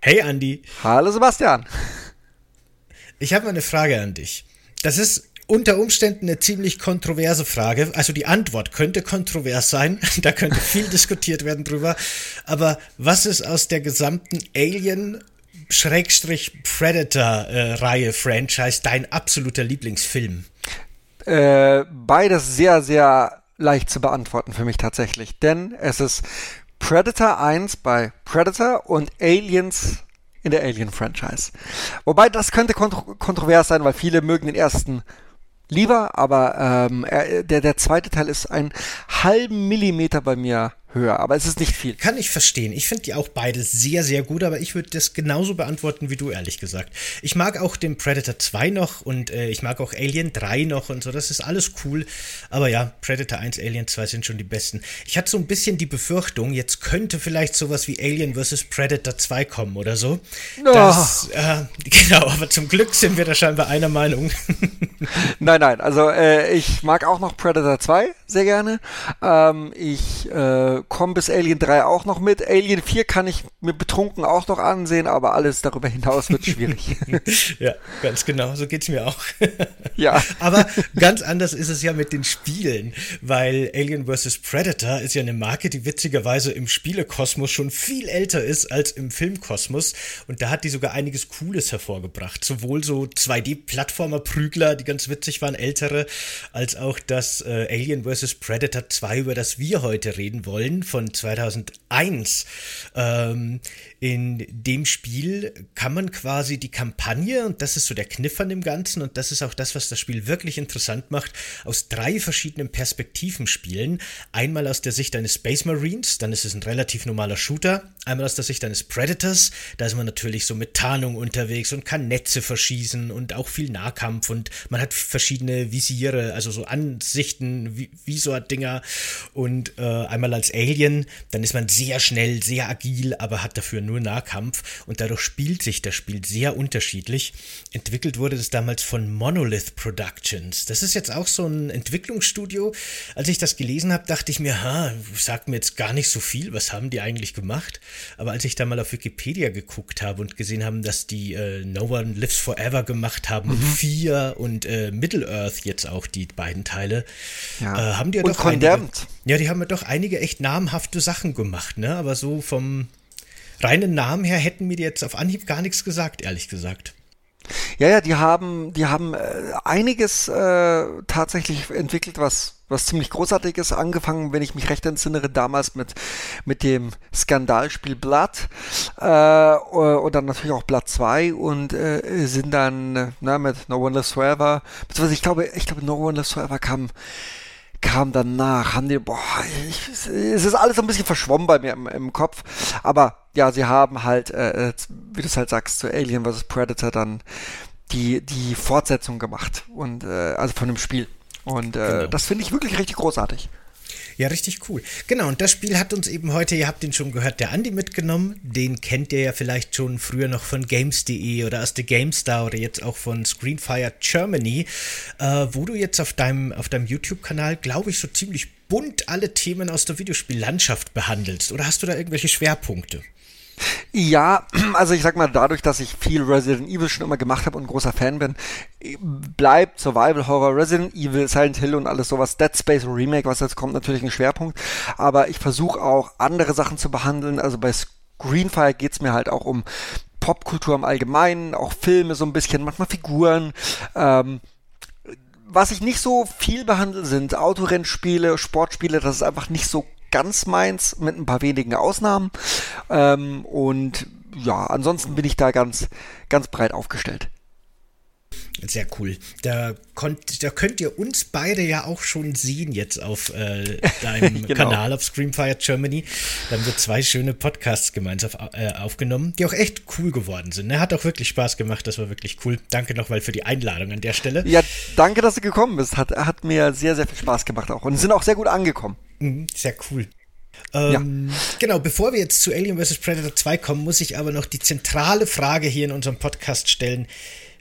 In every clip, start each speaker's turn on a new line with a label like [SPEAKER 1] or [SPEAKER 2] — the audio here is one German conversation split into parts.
[SPEAKER 1] Hey Andi.
[SPEAKER 2] Hallo Sebastian.
[SPEAKER 1] Ich habe mal eine Frage an dich. Das ist unter Umständen eine ziemlich kontroverse Frage. Also die Antwort könnte kontrovers sein. Da könnte viel diskutiert werden drüber. Aber was ist aus der gesamten Alien Schrägstrich Predator-Reihe, Franchise, dein absoluter Lieblingsfilm?
[SPEAKER 2] Äh, beides sehr, sehr leicht zu beantworten für mich tatsächlich. Denn es ist Predator 1 bei Predator und Aliens in der Alien-Franchise. Wobei das könnte kontro kontrovers sein, weil viele mögen den ersten lieber, aber ähm, er, der, der zweite Teil ist einen halben Millimeter bei mir höher, aber es ist nicht viel.
[SPEAKER 1] Kann ich verstehen. Ich finde die auch beide sehr, sehr gut, aber ich würde das genauso beantworten wie du, ehrlich gesagt. Ich mag auch den Predator 2 noch und äh, ich mag auch Alien 3 noch und so, das ist alles cool. Aber ja, Predator 1, Alien 2 sind schon die besten. Ich hatte so ein bisschen die Befürchtung, jetzt könnte vielleicht sowas wie Alien vs. Predator 2 kommen oder so. Oh. Das, äh, genau, aber zum Glück sind wir da scheinbar einer Meinung.
[SPEAKER 2] nein, nein, also äh, ich mag auch noch Predator 2 sehr gerne. Ähm, ich äh, komme bis Alien 3 auch noch mit. Alien 4 kann ich mir betrunken auch noch ansehen, aber alles darüber hinaus wird schwierig.
[SPEAKER 1] ja, ganz genau, so geht's mir auch.
[SPEAKER 2] ja.
[SPEAKER 1] Aber ganz anders ist es ja mit den Spielen, weil Alien vs. Predator ist ja eine Marke, die witzigerweise im Spielekosmos schon viel älter ist als im Filmkosmos und da hat die sogar einiges Cooles hervorgebracht. Sowohl so 2D-Plattformer-Prügler, die ganz witzig waren, ältere, als auch das äh, Alien vs. Predator 2, über das wir heute reden wollen von 2001. Ähm, in dem Spiel kann man quasi die Kampagne, und das ist so der Kniff an dem Ganzen, und das ist auch das, was das Spiel wirklich interessant macht, aus drei verschiedenen Perspektiven spielen. Einmal aus der Sicht eines Space Marines, dann ist es ein relativ normaler Shooter. Einmal aus der Sicht eines Predators, da ist man natürlich so mit Tarnung unterwegs und kann Netze verschießen und auch viel Nahkampf und man hat verschiedene Visiere, also so Ansichten, Visor-Dinger und äh, einmal als Alien, dann ist man sehr schnell, sehr agil, aber hat dafür nur Nahkampf und dadurch spielt sich das Spiel sehr unterschiedlich. Entwickelt wurde das damals von Monolith Productions. Das ist jetzt auch so ein Entwicklungsstudio. Als ich das gelesen habe, dachte ich mir, ha, sagt mir jetzt gar nicht so viel, was haben die eigentlich gemacht? Aber als ich da mal auf Wikipedia geguckt habe und gesehen haben, dass die äh, No One Lives Forever gemacht haben, mhm. vier und äh, Middle Earth jetzt auch die beiden Teile, ja. äh, haben die ja
[SPEAKER 2] und
[SPEAKER 1] doch
[SPEAKER 2] Condemned.
[SPEAKER 1] einige, ja, die haben ja doch einige echt namhafte Sachen gemacht, ne? Aber so vom reinen Namen her hätten mir die jetzt auf Anhieb gar nichts gesagt, ehrlich gesagt.
[SPEAKER 2] Ja, ja, die haben, die haben äh, einiges äh, tatsächlich entwickelt, was was ziemlich großartig ist, angefangen, wenn ich mich recht entsinnere, damals mit mit dem Skandalspiel Blood äh, und dann natürlich auch Blood 2 und äh, sind dann äh, na, mit No One Lives Forever, beziehungsweise ich glaube, ich glaube No One Lives Forever kam kam danach, haben die, boah, ich, es ist alles so ein bisschen verschwommen bei mir im, im Kopf, aber ja, sie haben halt, äh, äh wie du es halt sagst, zu Alien vs. Predator dann die, die Fortsetzung gemacht und, äh, also von dem Spiel. Und äh, genau. das finde ich wirklich richtig großartig.
[SPEAKER 1] Ja, richtig cool. Genau, und das Spiel hat uns eben heute, ihr habt ihn schon gehört, der Andi mitgenommen. Den kennt ihr ja vielleicht schon früher noch von Games.de oder aus der GameStar oder jetzt auch von Screenfire Germany, äh, wo du jetzt auf deinem, auf deinem YouTube-Kanal, glaube ich, so ziemlich bunt alle Themen aus der Videospiellandschaft behandelst. Oder hast du da irgendwelche Schwerpunkte?
[SPEAKER 2] Ja, also ich sag mal, dadurch, dass ich viel Resident Evil schon immer gemacht habe und großer Fan bin, bleibt Survival Horror, Resident Evil, Silent Hill und alles sowas, Dead Space Remake, was jetzt kommt, natürlich ein Schwerpunkt. Aber ich versuche auch andere Sachen zu behandeln. Also bei Screenfire geht's mir halt auch um Popkultur im Allgemeinen, auch Filme so ein bisschen, manchmal Figuren. Ähm, was ich nicht so viel behandle, sind Autorennspiele, Sportspiele, das ist einfach nicht so ganz meins, mit ein paar wenigen Ausnahmen. Ähm, und ja, ansonsten bin ich da ganz, ganz breit aufgestellt.
[SPEAKER 1] Sehr cool. Da, konnt, da könnt ihr uns beide ja auch schon sehen jetzt auf äh, deinem genau. Kanal auf Screamfire Germany. Da haben wir zwei schöne Podcasts gemeinsam äh, aufgenommen, die auch echt cool geworden sind. Ne? Hat auch wirklich Spaß gemacht, das war wirklich cool. Danke nochmal für die Einladung an der Stelle.
[SPEAKER 2] Ja, danke, dass du gekommen bist. Hat, hat mir sehr, sehr viel Spaß gemacht auch und sind auch sehr gut angekommen.
[SPEAKER 1] Mhm, sehr cool. Ähm, ja. Genau, bevor wir jetzt zu Alien vs. Predator 2 kommen, muss ich aber noch die zentrale Frage hier in unserem Podcast stellen.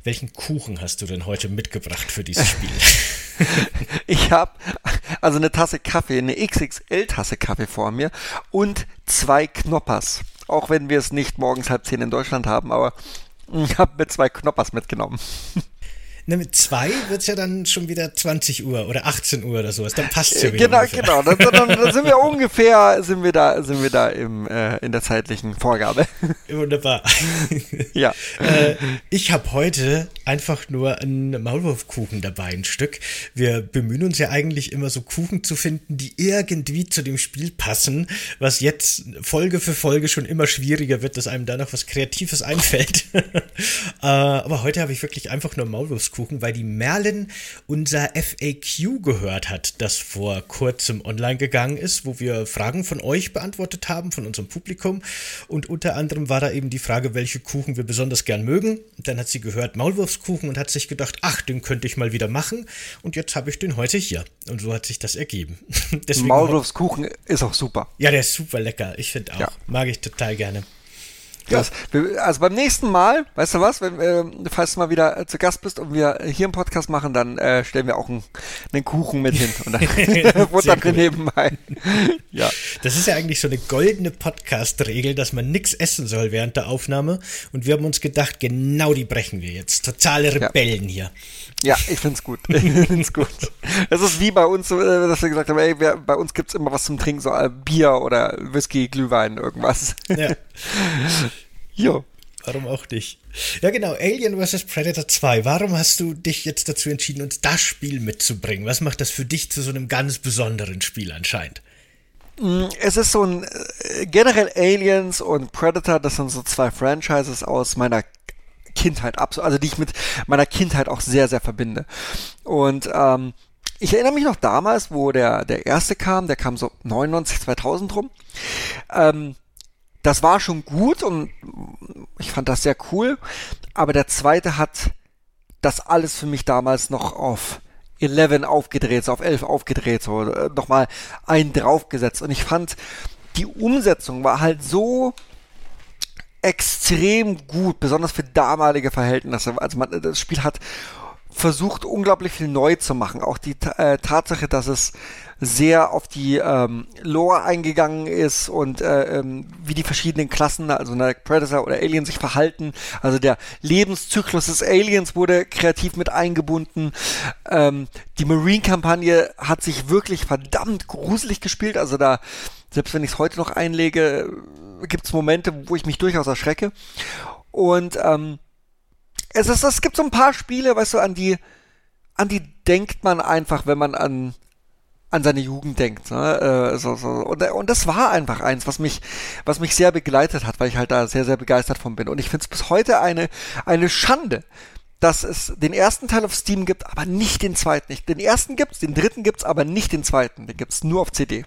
[SPEAKER 1] Welchen Kuchen hast du denn heute mitgebracht für dieses Spiel?
[SPEAKER 2] ich habe also eine Tasse Kaffee, eine XXL-Tasse Kaffee vor mir und zwei Knoppers. Auch wenn wir es nicht morgens halb zehn in Deutschland haben, aber ich habe mir zwei Knoppers mitgenommen.
[SPEAKER 1] Ne, mit zwei wird es ja dann schon wieder 20 Uhr oder 18 Uhr oder sowas. Dann passt es ja
[SPEAKER 2] wieder. Genau, ungefähr. genau. Dann, dann, dann, sind wir ungefähr, sind wir da, sind wir da im, äh, in der zeitlichen Vorgabe.
[SPEAKER 1] Wunderbar.
[SPEAKER 2] ja.
[SPEAKER 1] Äh, ich habe heute einfach nur einen Maulwurfkuchen dabei, ein Stück. Wir bemühen uns ja eigentlich immer so Kuchen zu finden, die irgendwie zu dem Spiel passen, was jetzt Folge für Folge schon immer schwieriger wird, dass einem da noch was Kreatives einfällt. äh, aber heute habe ich wirklich einfach nur Maulwurfskuchen Pfannkuchen, weil die Merlin unser FAQ gehört hat, das vor kurzem online gegangen ist, wo wir Fragen von euch beantwortet haben, von unserem Publikum. Und unter anderem war da eben die Frage, welche Kuchen wir besonders gern mögen. Dann hat sie gehört Maulwurfskuchen und hat sich gedacht, ach, den könnte ich mal wieder machen. Und jetzt habe ich den heute hier. Und so hat sich das ergeben.
[SPEAKER 2] Maulwurfskuchen ist auch super.
[SPEAKER 1] Ja, der ist super lecker. Ich finde auch. Ja. Mag ich total gerne.
[SPEAKER 2] Ja. also beim nächsten Mal, weißt du was, wenn, äh, falls du mal wieder äh, zu Gast bist und wir hier im Podcast machen, dann äh, stellen wir auch einen, einen Kuchen mit hin und dann futtern wir nebenbei.
[SPEAKER 1] ja. Das ist ja eigentlich so eine goldene Podcast-Regel, dass man nichts essen soll während der Aufnahme und wir haben uns gedacht, genau die brechen wir jetzt. Totale Rebellen ja. hier.
[SPEAKER 2] Ja, ich find's gut. Ich find's gut. Es ist wie bei uns, äh, dass wir gesagt haben, ey, wir, bei uns gibt's immer was zum Trinken, so äh, Bier oder Whisky, Glühwein, irgendwas. Ja.
[SPEAKER 1] jo. Warum auch nicht? Ja, genau. Alien vs. Predator 2. Warum hast du dich jetzt dazu entschieden, uns das Spiel mitzubringen? Was macht das für dich zu so einem ganz besonderen Spiel anscheinend?
[SPEAKER 2] Mm, es ist so ein äh, generell Aliens und Predator, das sind so zwei Franchises aus meiner Kindheit, also die ich mit meiner Kindheit auch sehr, sehr verbinde. Und ähm, ich erinnere mich noch damals, wo der, der erste kam, der kam so 99, 2000 rum. Ähm, das war schon gut und ich fand das sehr cool. Aber der zweite hat das alles für mich damals noch auf 11 aufgedreht, so auf 11 aufgedreht, so äh, nochmal einen draufgesetzt. Und ich fand, die Umsetzung war halt so extrem gut, besonders für damalige Verhältnisse. Also man, das Spiel hat versucht unglaublich viel neu zu machen. Auch die äh, Tatsache, dass es sehr auf die ähm, Lore eingegangen ist und äh, ähm, wie die verschiedenen Klassen, also eine Predator oder Alien sich verhalten. Also der Lebenszyklus des Aliens wurde kreativ mit eingebunden. Ähm, die Marine-Kampagne hat sich wirklich verdammt gruselig gespielt. Also da, selbst wenn ich es heute noch einlege, gibt es Momente, wo ich mich durchaus erschrecke. Und ähm, es ist, es gibt so ein paar Spiele, weißt du, an die, an die denkt man einfach, wenn man an an seine Jugend denkt. Ne? Äh, so, so. Und, und das war einfach eins, was mich, was mich sehr begleitet hat, weil ich halt da sehr, sehr begeistert von bin. Und ich finde es bis heute eine, eine Schande, dass es den ersten Teil auf Steam gibt, aber nicht den zweiten. Den ersten gibt's, den dritten gibt's, aber nicht den zweiten. Den gibt's nur auf CD.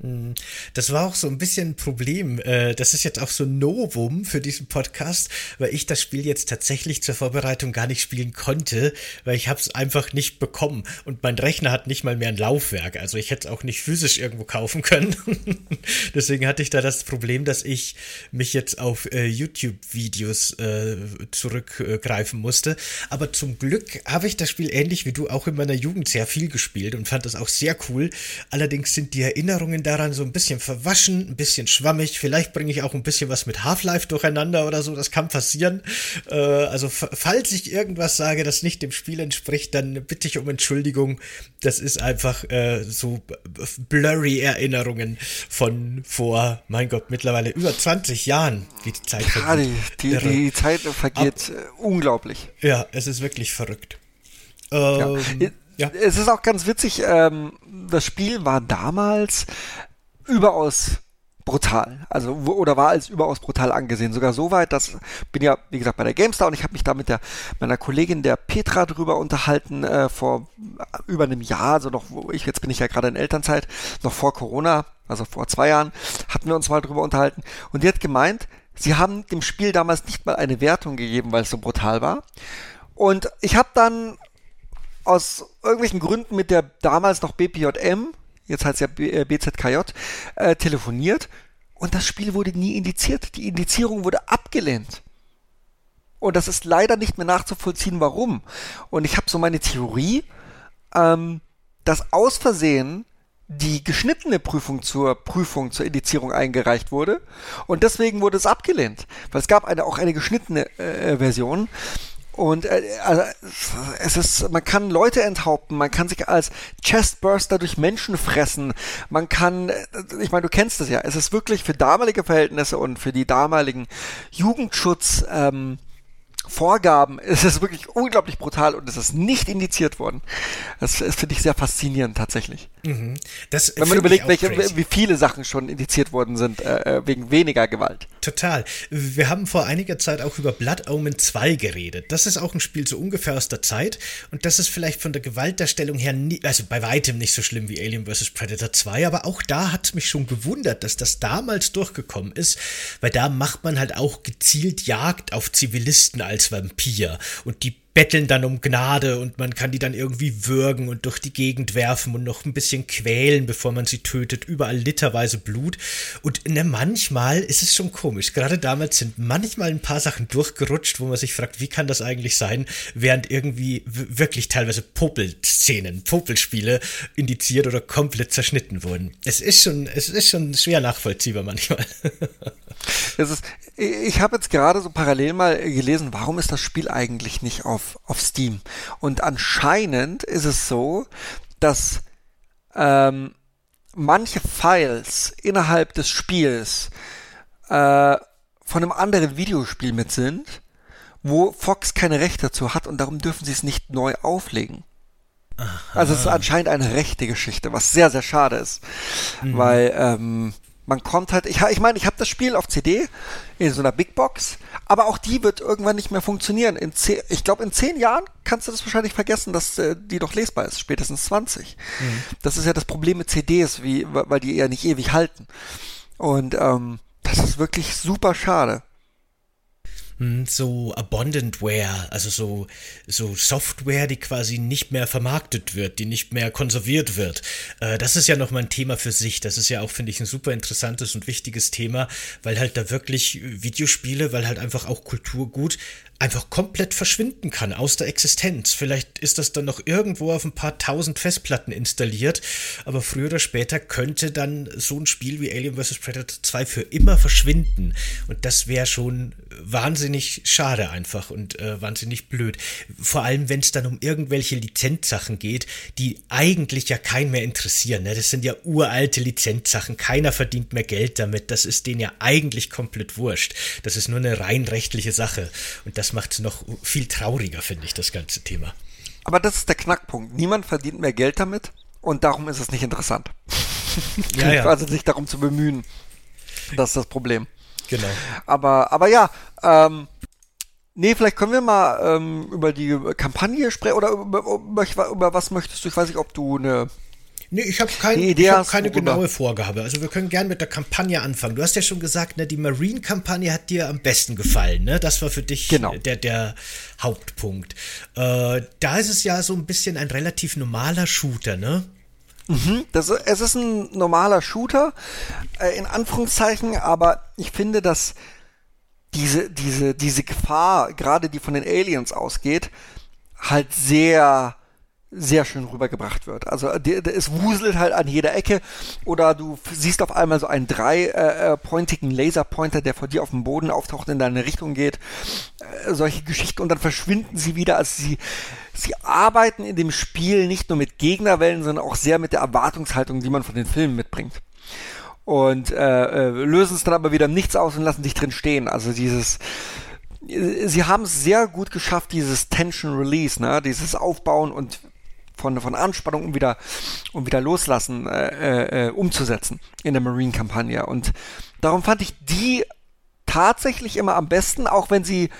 [SPEAKER 1] Mhm. Das war auch so ein bisschen ein Problem. Äh, das ist jetzt auch so ein Novum für diesen Podcast, weil ich das Spiel jetzt tatsächlich zur Vorbereitung gar nicht spielen konnte, weil ich habe es einfach nicht bekommen und mein Rechner hat nicht mal mehr ein Laufwerk. Also ich hätte es auch nicht physisch irgendwo kaufen können. Deswegen hatte ich da das Problem, dass ich mich jetzt auf äh, YouTube-Videos äh, zurückgreifen musste. Aber zum Glück habe ich das Spiel ähnlich wie du auch in meiner Jugend sehr viel gespielt und fand das auch sehr cool. Allerdings sind die Erinnerungen daran so ein bisschen verwaschen, ein bisschen schwammig. Vielleicht bringe ich auch ein bisschen was mit Half-Life durcheinander oder so. Das kann passieren. Äh, also, falls ich irgendwas sage, das nicht dem Spiel entspricht, dann bitte ich um Entschuldigung. Das ist einfach äh, so blurry Erinnerungen von vor, mein Gott, mittlerweile über 20 Jahren,
[SPEAKER 2] wie die Zeit vergeht. Ja, die, die, die Zeit vergeht Ab, äh, unglaublich.
[SPEAKER 1] Ja, es ist wirklich verrückt.
[SPEAKER 2] Ähm, ja. Ja. Es ist auch ganz witzig, ähm, das Spiel war damals überaus brutal. Also, oder war als überaus brutal angesehen. Sogar so weit, dass bin ja, wie gesagt, bei der GameStar und ich habe mich da mit der, meiner Kollegin, der Petra, drüber unterhalten, äh, vor über einem Jahr, also noch, wo ich, jetzt bin ich ja gerade in Elternzeit, noch vor Corona, also vor zwei Jahren, hatten wir uns mal drüber unterhalten. Und die hat gemeint, sie haben dem Spiel damals nicht mal eine Wertung gegeben, weil es so brutal war. Und ich habe dann aus irgendwelchen Gründen mit der damals noch BPJM, jetzt heißt es ja BZKJ, äh, äh, telefoniert und das Spiel wurde nie indiziert. Die Indizierung wurde abgelehnt. Und das ist leider nicht mehr nachzuvollziehen, warum. Und ich habe so meine Theorie, ähm, dass aus Versehen die geschnittene Prüfung zur Prüfung zur Indizierung eingereicht wurde und deswegen wurde es abgelehnt, weil es gab eine auch eine geschnittene äh, Version und äh, also, es ist, man kann Leute enthaupten, man kann sich als Chestburster durch Menschen fressen, man kann, äh, ich meine, du kennst es ja, es ist wirklich für damalige Verhältnisse und für die damaligen Jugendschutz ähm, Vorgaben. Es ist wirklich unglaublich brutal und es ist nicht indiziert worden. Das, das finde ich sehr faszinierend tatsächlich. Mhm. Wenn man überlegt, welche, wie viele Sachen schon indiziert worden sind äh, äh, wegen weniger Gewalt.
[SPEAKER 1] Total. Wir haben vor einiger Zeit auch über Blood Omen 2 geredet. Das ist auch ein Spiel so ungefähr aus der Zeit und das ist vielleicht von der Gewaltdarstellung her, nie, also bei weitem nicht so schlimm wie Alien vs. Predator 2, aber auch da hat es mich schon gewundert, dass das damals durchgekommen ist, weil da macht man halt auch gezielt Jagd auf Zivilisten als Vampir und die betteln dann um Gnade und man kann die dann irgendwie würgen und durch die Gegend werfen und noch ein bisschen quälen, bevor man sie tötet. Überall literweise Blut. Und ne, manchmal ist es schon komisch. Gerade damals sind manchmal ein paar Sachen durchgerutscht, wo man sich fragt, wie kann das eigentlich sein, während irgendwie wirklich teilweise Popelszenen, Popelspiele indiziert oder komplett zerschnitten wurden. Es ist schon, es ist schon schwer nachvollziehbar manchmal.
[SPEAKER 2] Das ist, ich habe jetzt gerade so parallel mal gelesen, warum ist das Spiel eigentlich nicht auf, auf Steam? Und anscheinend ist es so, dass ähm, manche Files innerhalb des Spiels äh, von einem anderen Videospiel mit sind, wo Fox keine Rechte dazu hat und darum dürfen sie es nicht neu auflegen. Aha. Also es ist anscheinend eine rechte Geschichte, was sehr, sehr schade ist. Mhm. Weil ähm, man kommt halt, ich, ich meine, ich habe das Spiel auf CD in so einer Big Box, aber auch die wird irgendwann nicht mehr funktionieren. In zehn, ich glaube, in zehn Jahren kannst du das wahrscheinlich vergessen, dass äh, die doch lesbar ist, spätestens 20. Mhm. Das ist ja das Problem mit CDs, wie, weil die ja nicht ewig halten. Und ähm, das ist wirklich super schade.
[SPEAKER 1] Hm, so Abundantware, also so, so Software, die quasi nicht mehr vermarktet wird, die nicht mehr konserviert wird. Äh, das ist ja nochmal ein Thema für sich. Das ist ja auch, finde ich, ein super interessantes und wichtiges Thema, weil halt da wirklich Videospiele, weil halt einfach auch Kulturgut einfach komplett verschwinden kann aus der Existenz. Vielleicht ist das dann noch irgendwo auf ein paar tausend Festplatten installiert, aber früher oder später könnte dann so ein Spiel wie Alien vs. Predator 2 für immer verschwinden. Und das wäre schon wahnsinnig schade einfach und äh, wahnsinnig blöd. Vor allem, wenn es dann um irgendwelche Lizenzsachen geht, die eigentlich ja keinen mehr interessieren. Ne? Das sind ja uralte Lizenzsachen. Keiner verdient mehr Geld damit. Das ist denen ja eigentlich komplett wurscht. Das ist nur eine rein rechtliche Sache. Und das macht es noch viel trauriger, finde ich, das ganze Thema.
[SPEAKER 2] Aber das ist der Knackpunkt. Niemand verdient mehr Geld damit und darum ist es nicht interessant. Ja, ja. Also sich darum zu bemühen. Das ist das Problem.
[SPEAKER 1] Genau.
[SPEAKER 2] Aber, aber ja, ähm, nee, vielleicht können wir mal ähm, über die Kampagne sprechen oder über, über, über was möchtest du? Ich weiß nicht, ob du eine
[SPEAKER 1] Nee, ich habe kein, ich hab keine genaue Vorgabe. Also wir können gern mit der Kampagne anfangen. Du hast ja schon gesagt, ne, die Marine-Kampagne hat dir am besten gefallen. Ne? Das war für dich genau. der, der Hauptpunkt. Äh, da ist es ja so ein bisschen ein relativ normaler Shooter, ne?
[SPEAKER 2] Mhm, das, es ist ein normaler Shooter, äh, in Anführungszeichen, aber ich finde, dass diese, diese, diese Gefahr, gerade die von den Aliens ausgeht, halt sehr sehr schön rübergebracht wird. Also der, der, es wuselt halt an jeder Ecke oder du siehst auf einmal so einen drei-pointigen äh, Laserpointer, der vor dir auf dem Boden auftaucht, in deine Richtung geht. Äh, solche Geschichten und dann verschwinden sie wieder. Also sie, sie arbeiten in dem Spiel nicht nur mit Gegnerwellen, sondern auch sehr mit der Erwartungshaltung, die man von den Filmen mitbringt. Und äh, äh, lösen es dann aber wieder nichts aus und lassen dich drin stehen. Also dieses sie haben es sehr gut geschafft, dieses Tension Release, ne, dieses Aufbauen und von, von Anspannung und wieder, und wieder loslassen äh, äh, umzusetzen in der Marine-Kampagne. Und darum fand ich die tatsächlich immer am besten, auch wenn sie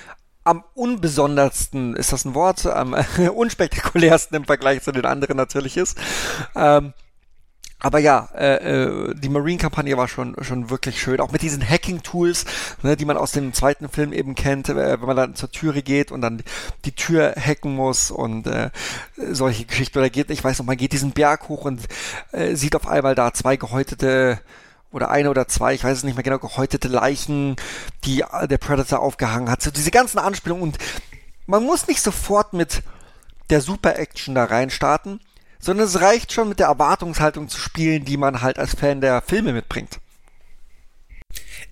[SPEAKER 2] am unbesondersten, ist das ein Wort, am äh, unspektakulärsten im Vergleich zu den anderen natürlich ist. Ähm, aber ja, äh, äh, die Marine-Kampagne war schon schon wirklich schön, auch mit diesen Hacking-Tools, ne, die man aus dem zweiten Film eben kennt, äh, wenn man dann zur Türe geht und dann die Tür hacken muss und äh, solche Geschichten. Oder geht, ich weiß noch, man geht diesen Berg hoch und äh, sieht auf einmal da zwei gehäutete oder eine oder zwei, ich weiß es nicht mehr genau, gehäutete Leichen, die äh, der Predator aufgehangen hat. So diese ganzen Anspielungen und man muss nicht sofort mit der Super-Action da reinstarten, sondern es reicht schon mit der Erwartungshaltung zu spielen, die man halt als Fan der Filme mitbringt.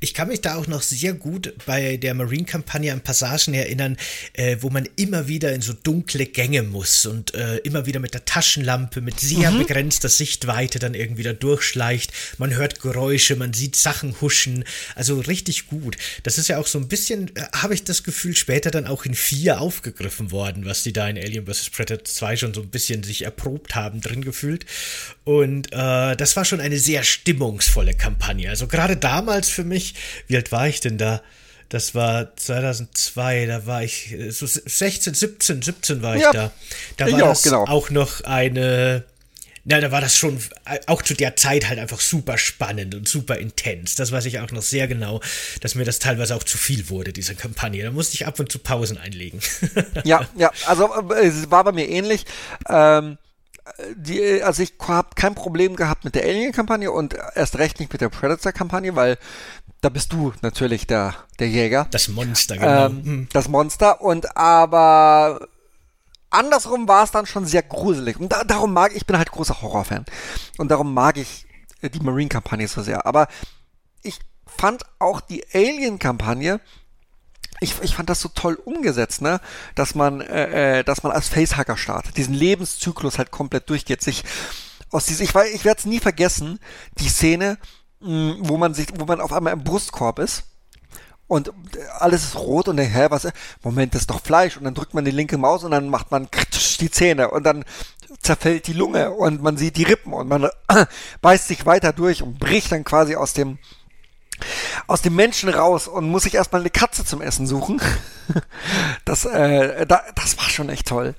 [SPEAKER 1] Ich kann mich da auch noch sehr gut bei der Marine-Kampagne an Passagen erinnern, äh, wo man immer wieder in so dunkle Gänge muss und äh, immer wieder mit der Taschenlampe mit sehr mhm. begrenzter Sichtweite dann irgendwie da durchschleicht. Man hört Geräusche, man sieht Sachen huschen. Also richtig gut. Das ist ja auch so ein bisschen, äh, habe ich das Gefühl, später dann auch in 4 aufgegriffen worden, was die da in Alien vs. Predator 2 schon so ein bisschen sich erprobt haben, drin gefühlt. Und äh, das war schon eine sehr stimmungsvolle Kampagne. Also gerade damals für mich, wie alt war ich denn da? Das war 2002, da war ich äh, so 16, 17, 17 war ich ja, da. Da war das genau. auch noch eine, na, da war das schon äh, auch zu der Zeit halt einfach super spannend und super intens. Das weiß ich auch noch sehr genau, dass mir das teilweise auch zu viel wurde, diese Kampagne. Da musste ich ab und zu Pausen einlegen.
[SPEAKER 2] ja, ja, also äh, es war bei mir ähnlich. Ähm, die, also ich habe kein Problem gehabt mit der Alien-Kampagne und erst recht nicht mit der Predator-Kampagne, weil da bist du natürlich der, der Jäger.
[SPEAKER 1] Das Monster, genau. Ähm,
[SPEAKER 2] hm. das Monster. Und aber andersrum war es dann schon sehr gruselig. Und da, darum mag ich, ich bin halt großer Horrorfan. Und darum mag ich die Marine-Kampagne so sehr. Aber ich fand auch die Alien-Kampagne ich, ich fand das so toll umgesetzt, ne? Dass man, äh, äh dass man als Facehacker startet, diesen Lebenszyklus halt komplett durchgeht, sich aus diesem, ich, ich werde es nie vergessen, die Szene, mh, hm, wo man sich, wo man auf einmal im Brustkorb ist und alles ist rot und denkt, hä, was, Moment, das ist doch Fleisch und dann drückt man die linke Maus und dann macht man die Zähne und dann zerfällt die Lunge und man sieht die Rippen und man beißt sich weiter durch und bricht dann quasi aus dem aus dem Menschen raus und muss sich erstmal eine Katze zum Essen suchen. Das, äh, da, das war schon echt toll.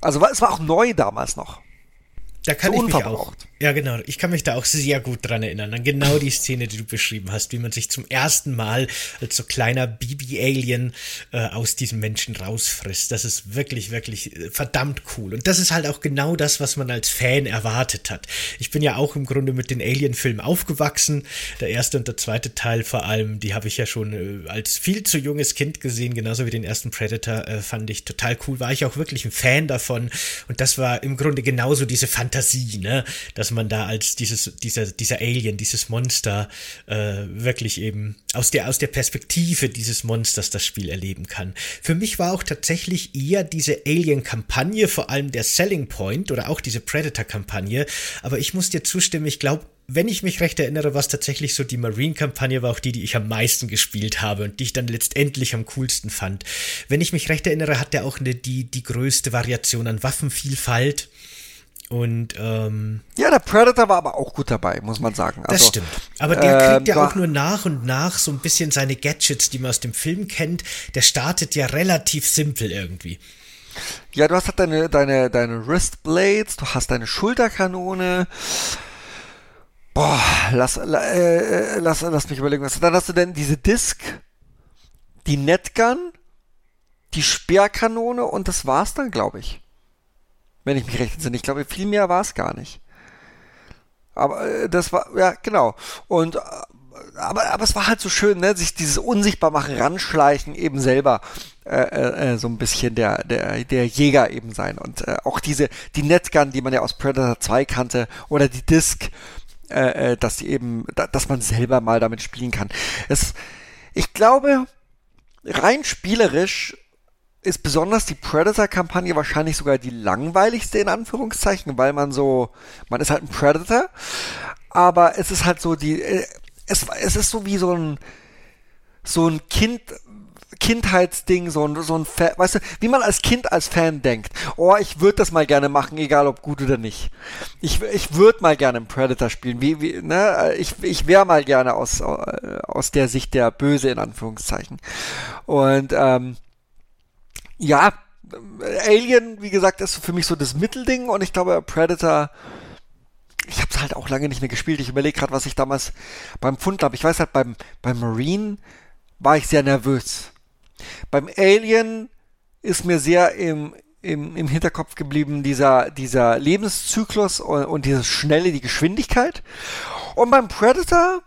[SPEAKER 2] Also es war auch neu damals noch.
[SPEAKER 1] Da kann so ich mich auch. Ja, genau. Ich kann mich da auch sehr gut dran erinnern, an genau die Szene, die du beschrieben hast, wie man sich zum ersten Mal als so kleiner Baby-Alien äh, aus diesem Menschen rausfrisst. Das ist wirklich, wirklich äh, verdammt cool. Und das ist halt auch genau das, was man als Fan erwartet hat. Ich bin ja auch im Grunde mit den Alien-Filmen aufgewachsen. Der erste und der zweite Teil vor allem, die habe ich ja schon äh, als viel zu junges Kind gesehen, genauso wie den ersten Predator, äh, fand ich total cool. War ich auch wirklich ein Fan davon. Und das war im Grunde genauso diese Fantasie, ne? Dass man da als dieses, dieser, dieser Alien, dieses Monster äh, wirklich eben aus der, aus der Perspektive dieses Monsters das Spiel erleben kann. Für mich war auch tatsächlich eher diese Alien-Kampagne, vor allem der Selling Point oder auch diese Predator-Kampagne. Aber ich muss dir zustimmen, ich glaube, wenn ich mich recht erinnere, was tatsächlich so die Marine-Kampagne war, auch die, die ich am meisten gespielt habe und die ich dann letztendlich am coolsten fand. Wenn ich mich recht erinnere, hat der auch eine, die, die größte Variation an Waffenvielfalt. Und ähm,
[SPEAKER 2] ja, der Predator war aber auch gut dabei, muss man sagen.
[SPEAKER 1] Also, das stimmt. Aber der kriegt äh, ja auch nur nach und nach so ein bisschen seine Gadgets, die man aus dem Film kennt. Der startet ja relativ simpel irgendwie.
[SPEAKER 2] Ja, du hast halt deine, deine, deine Wristblades, du hast deine Schulterkanone. Boah, lass, äh, äh, lass, lass mich überlegen, was. Dann hast du denn diese Disc, die Netgun, die Speerkanone und das war's dann, glaube ich wenn ich mich recht entsinne. Ich glaube, viel mehr war es gar nicht. Aber äh, das war, ja, genau. Und äh, aber, aber es war halt so schön, ne, sich dieses Unsichtbarmachen, ranschleichen, eben selber äh, äh, so ein bisschen der, der, der Jäger eben sein. Und äh, auch diese, die Netgun, die man ja aus Predator 2 kannte, oder die Disc, äh, äh, dass die eben, da, dass man selber mal damit spielen kann. Es, ich glaube, rein spielerisch ist besonders die Predator-Kampagne wahrscheinlich sogar die langweiligste in Anführungszeichen, weil man so, man ist halt ein Predator, aber es ist halt so die, äh, es, es ist so wie so ein, so ein Kind, Kindheitsding, so ein, so ein, weißt du, wie man als Kind als Fan denkt, oh, ich würde das mal gerne machen, egal ob gut oder nicht. Ich, ich würde mal gerne einen Predator spielen, wie, wie, ne, ich, ich wäre mal gerne aus, aus der Sicht der Böse in Anführungszeichen. Und, ähm, ja, Alien, wie gesagt, ist für mich so das Mittelding und ich glaube, Predator, ich habe es halt auch lange nicht mehr gespielt. Ich überlege gerade, was ich damals beim Fund habe. Ich weiß halt, beim, beim Marine war ich sehr nervös. Beim Alien ist mir sehr im, im, im Hinterkopf geblieben dieser, dieser Lebenszyklus und, und dieses Schnelle, die Geschwindigkeit. Und beim Predator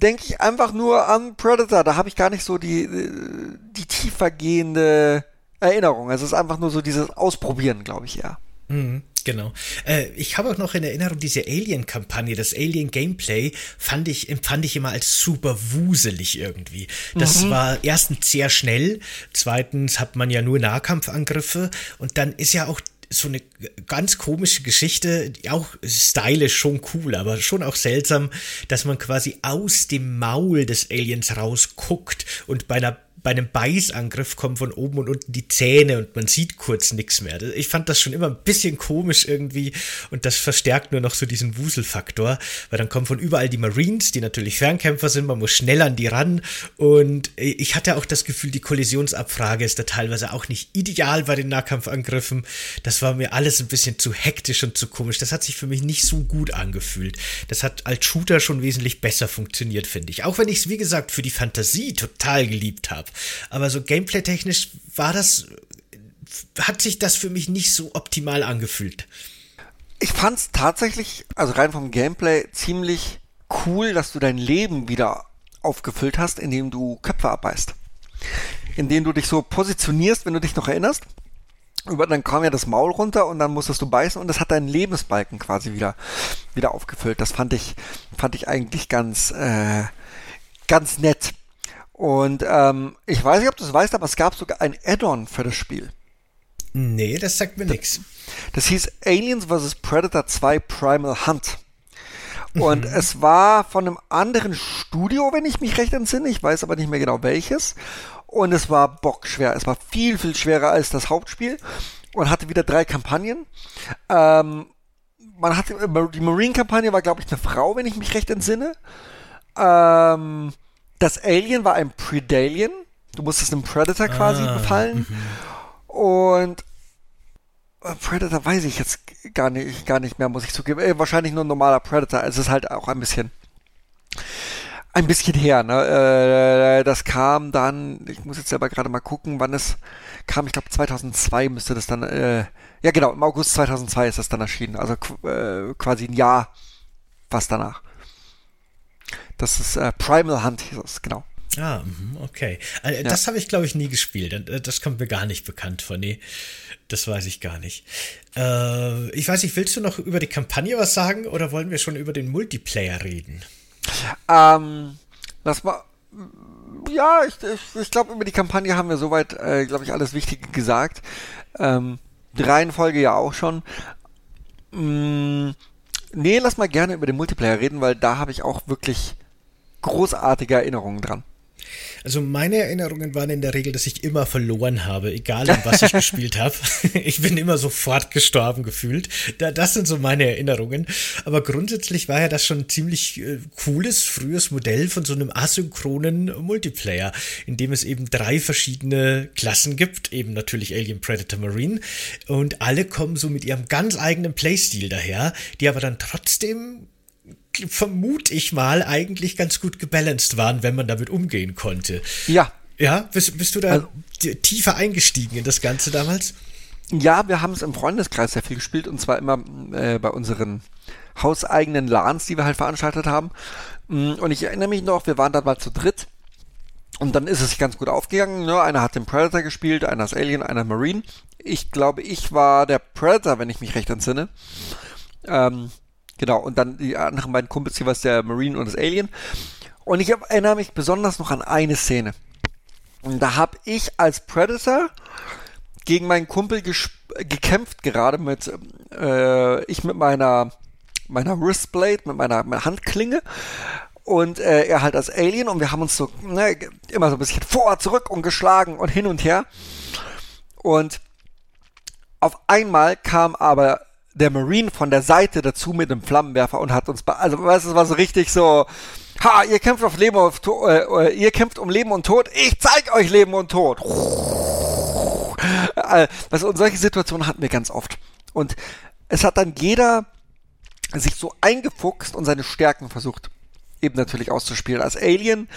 [SPEAKER 2] denke ich einfach nur an Predator. Da habe ich gar nicht so die, die tiefergehende Erinnerung. Also es ist einfach nur so dieses Ausprobieren, glaube ich, ja.
[SPEAKER 1] Mhm, genau. Äh, ich habe auch noch in Erinnerung diese Alien-Kampagne, das Alien-Gameplay fand ich, empfand ich immer als super wuselig irgendwie. Das mhm. war erstens sehr schnell, zweitens hat man ja nur Nahkampfangriffe und dann ist ja auch so eine ganz komische Geschichte, auch stylisch schon cool, aber schon auch seltsam, dass man quasi aus dem Maul des Aliens rausguckt und bei einer bei einem Beißangriff kommen von oben und unten die Zähne und man sieht kurz nichts mehr. Ich fand das schon immer ein bisschen komisch irgendwie und das verstärkt nur noch so diesen Wuselfaktor, weil dann kommen von überall die Marines, die natürlich Fernkämpfer sind, man muss schnell an die ran und ich hatte auch das Gefühl, die Kollisionsabfrage ist da teilweise auch nicht ideal bei den Nahkampfangriffen. Das war mir alles ein bisschen zu hektisch und zu komisch. Das hat sich für mich nicht so gut angefühlt. Das hat als Shooter schon wesentlich besser funktioniert, finde ich. Auch wenn ich es, wie gesagt, für die Fantasie total geliebt habe. Aber so gameplay-technisch war das, hat sich das für mich nicht so optimal angefühlt.
[SPEAKER 2] Ich fand es tatsächlich, also rein vom Gameplay, ziemlich cool, dass du dein Leben wieder aufgefüllt hast, indem du Köpfe abbeißt. Indem du dich so positionierst, wenn du dich noch erinnerst. Über, dann kam ja das Maul runter und dann musstest du beißen und das hat deinen Lebensbalken quasi wieder, wieder aufgefüllt. Das fand ich, fand ich eigentlich ganz, äh, ganz nett. Und ähm, ich weiß nicht, ob du es weißt, aber es gab sogar ein Add-on für das Spiel.
[SPEAKER 1] Nee, das sagt mir nichts.
[SPEAKER 2] Das hieß Aliens vs. Predator 2 Primal Hunt. Und mhm. es war von einem anderen Studio, wenn ich mich recht entsinne. Ich weiß aber nicht mehr genau welches. Und es war bockschwer. Es war viel, viel schwerer als das Hauptspiel. Und hatte wieder drei Kampagnen. Ähm, man hatte, die Marine-Kampagne war, glaube ich, eine Frau, wenn ich mich recht entsinne. Ähm, das Alien war ein Predalien. Du musstest einem Predator quasi ah, befallen. Mhm. Und äh, Predator weiß ich jetzt gar nicht, gar nicht mehr, muss ich zugeben. Äh, wahrscheinlich nur ein normaler Predator. Es ist halt auch ein bisschen, ein bisschen her. Ne? Äh, das kam dann, ich muss jetzt selber gerade mal gucken, wann es kam. Ich glaube 2002 müsste das dann, äh, ja genau, im August 2002 ist das dann erschienen. Also äh, quasi ein Jahr fast danach. Das ist äh, Primal Hunt, hieß es, genau.
[SPEAKER 1] Ah, mhm, okay. Also, das ja. habe ich, glaube ich, nie gespielt. Äh, das kommt mir gar nicht bekannt vor. Nee, das weiß ich gar nicht. Äh, ich weiß nicht, willst du noch über die Kampagne was sagen oder wollen wir schon über den Multiplayer reden?
[SPEAKER 2] Ähm, lass mal. Ja, ich, ich, ich glaube, über die Kampagne haben wir soweit, äh, glaube ich, alles Wichtige gesagt. Ähm, die Reihenfolge ja auch schon. Mm, nee, lass mal gerne über den Multiplayer reden, weil da habe ich auch wirklich großartige Erinnerungen dran.
[SPEAKER 1] Also meine Erinnerungen waren in der Regel, dass ich immer verloren habe, egal in was ich gespielt habe. Ich bin immer sofort gestorben gefühlt. das sind so meine Erinnerungen. Aber grundsätzlich war ja das schon ein ziemlich äh, cooles, frühes Modell von so einem asynchronen Multiplayer, in dem es eben drei verschiedene Klassen gibt, eben natürlich Alien Predator Marine. Und alle kommen so mit ihrem ganz eigenen Playstil daher, die aber dann trotzdem vermute ich mal, eigentlich ganz gut gebalanced waren, wenn man damit umgehen konnte.
[SPEAKER 2] Ja.
[SPEAKER 1] Ja, bist, bist du da also, tiefer eingestiegen in das Ganze damals?
[SPEAKER 2] Ja, wir haben es im Freundeskreis sehr viel gespielt und zwar immer äh, bei unseren hauseigenen LANs, die wir halt veranstaltet haben. Mm, und ich erinnere mich noch, wir waren da mal zu dritt und dann ist es sich ganz gut aufgegangen. Ne? Einer hat den Predator gespielt, einer ist Alien, einer Marine. Ich glaube, ich war der Predator, wenn ich mich recht entsinne. Ähm, Genau, und dann die anderen beiden Kumpels was der Marine und das Alien. Und ich erinnere mich besonders noch an eine Szene. Und da habe ich als Predator gegen meinen Kumpel gekämpft gerade mit, äh, ich mit meiner, meiner Wristblade, mit meiner, meiner Handklinge und äh, er halt als Alien und wir haben uns so ne, immer so ein bisschen vor, zurück und geschlagen und hin und her. Und auf einmal kam aber der Marine von der Seite dazu mit dem Flammenwerfer und hat uns, also weißt du, war so richtig so, ha, ihr kämpft auf Leben auf äh, äh, ihr kämpft um Leben und Tod, ich zeig euch Leben und Tod. Was und solche Situationen hatten wir ganz oft. Und es hat dann jeder sich so eingefuchst und seine Stärken versucht eben natürlich auszuspielen. Als Alien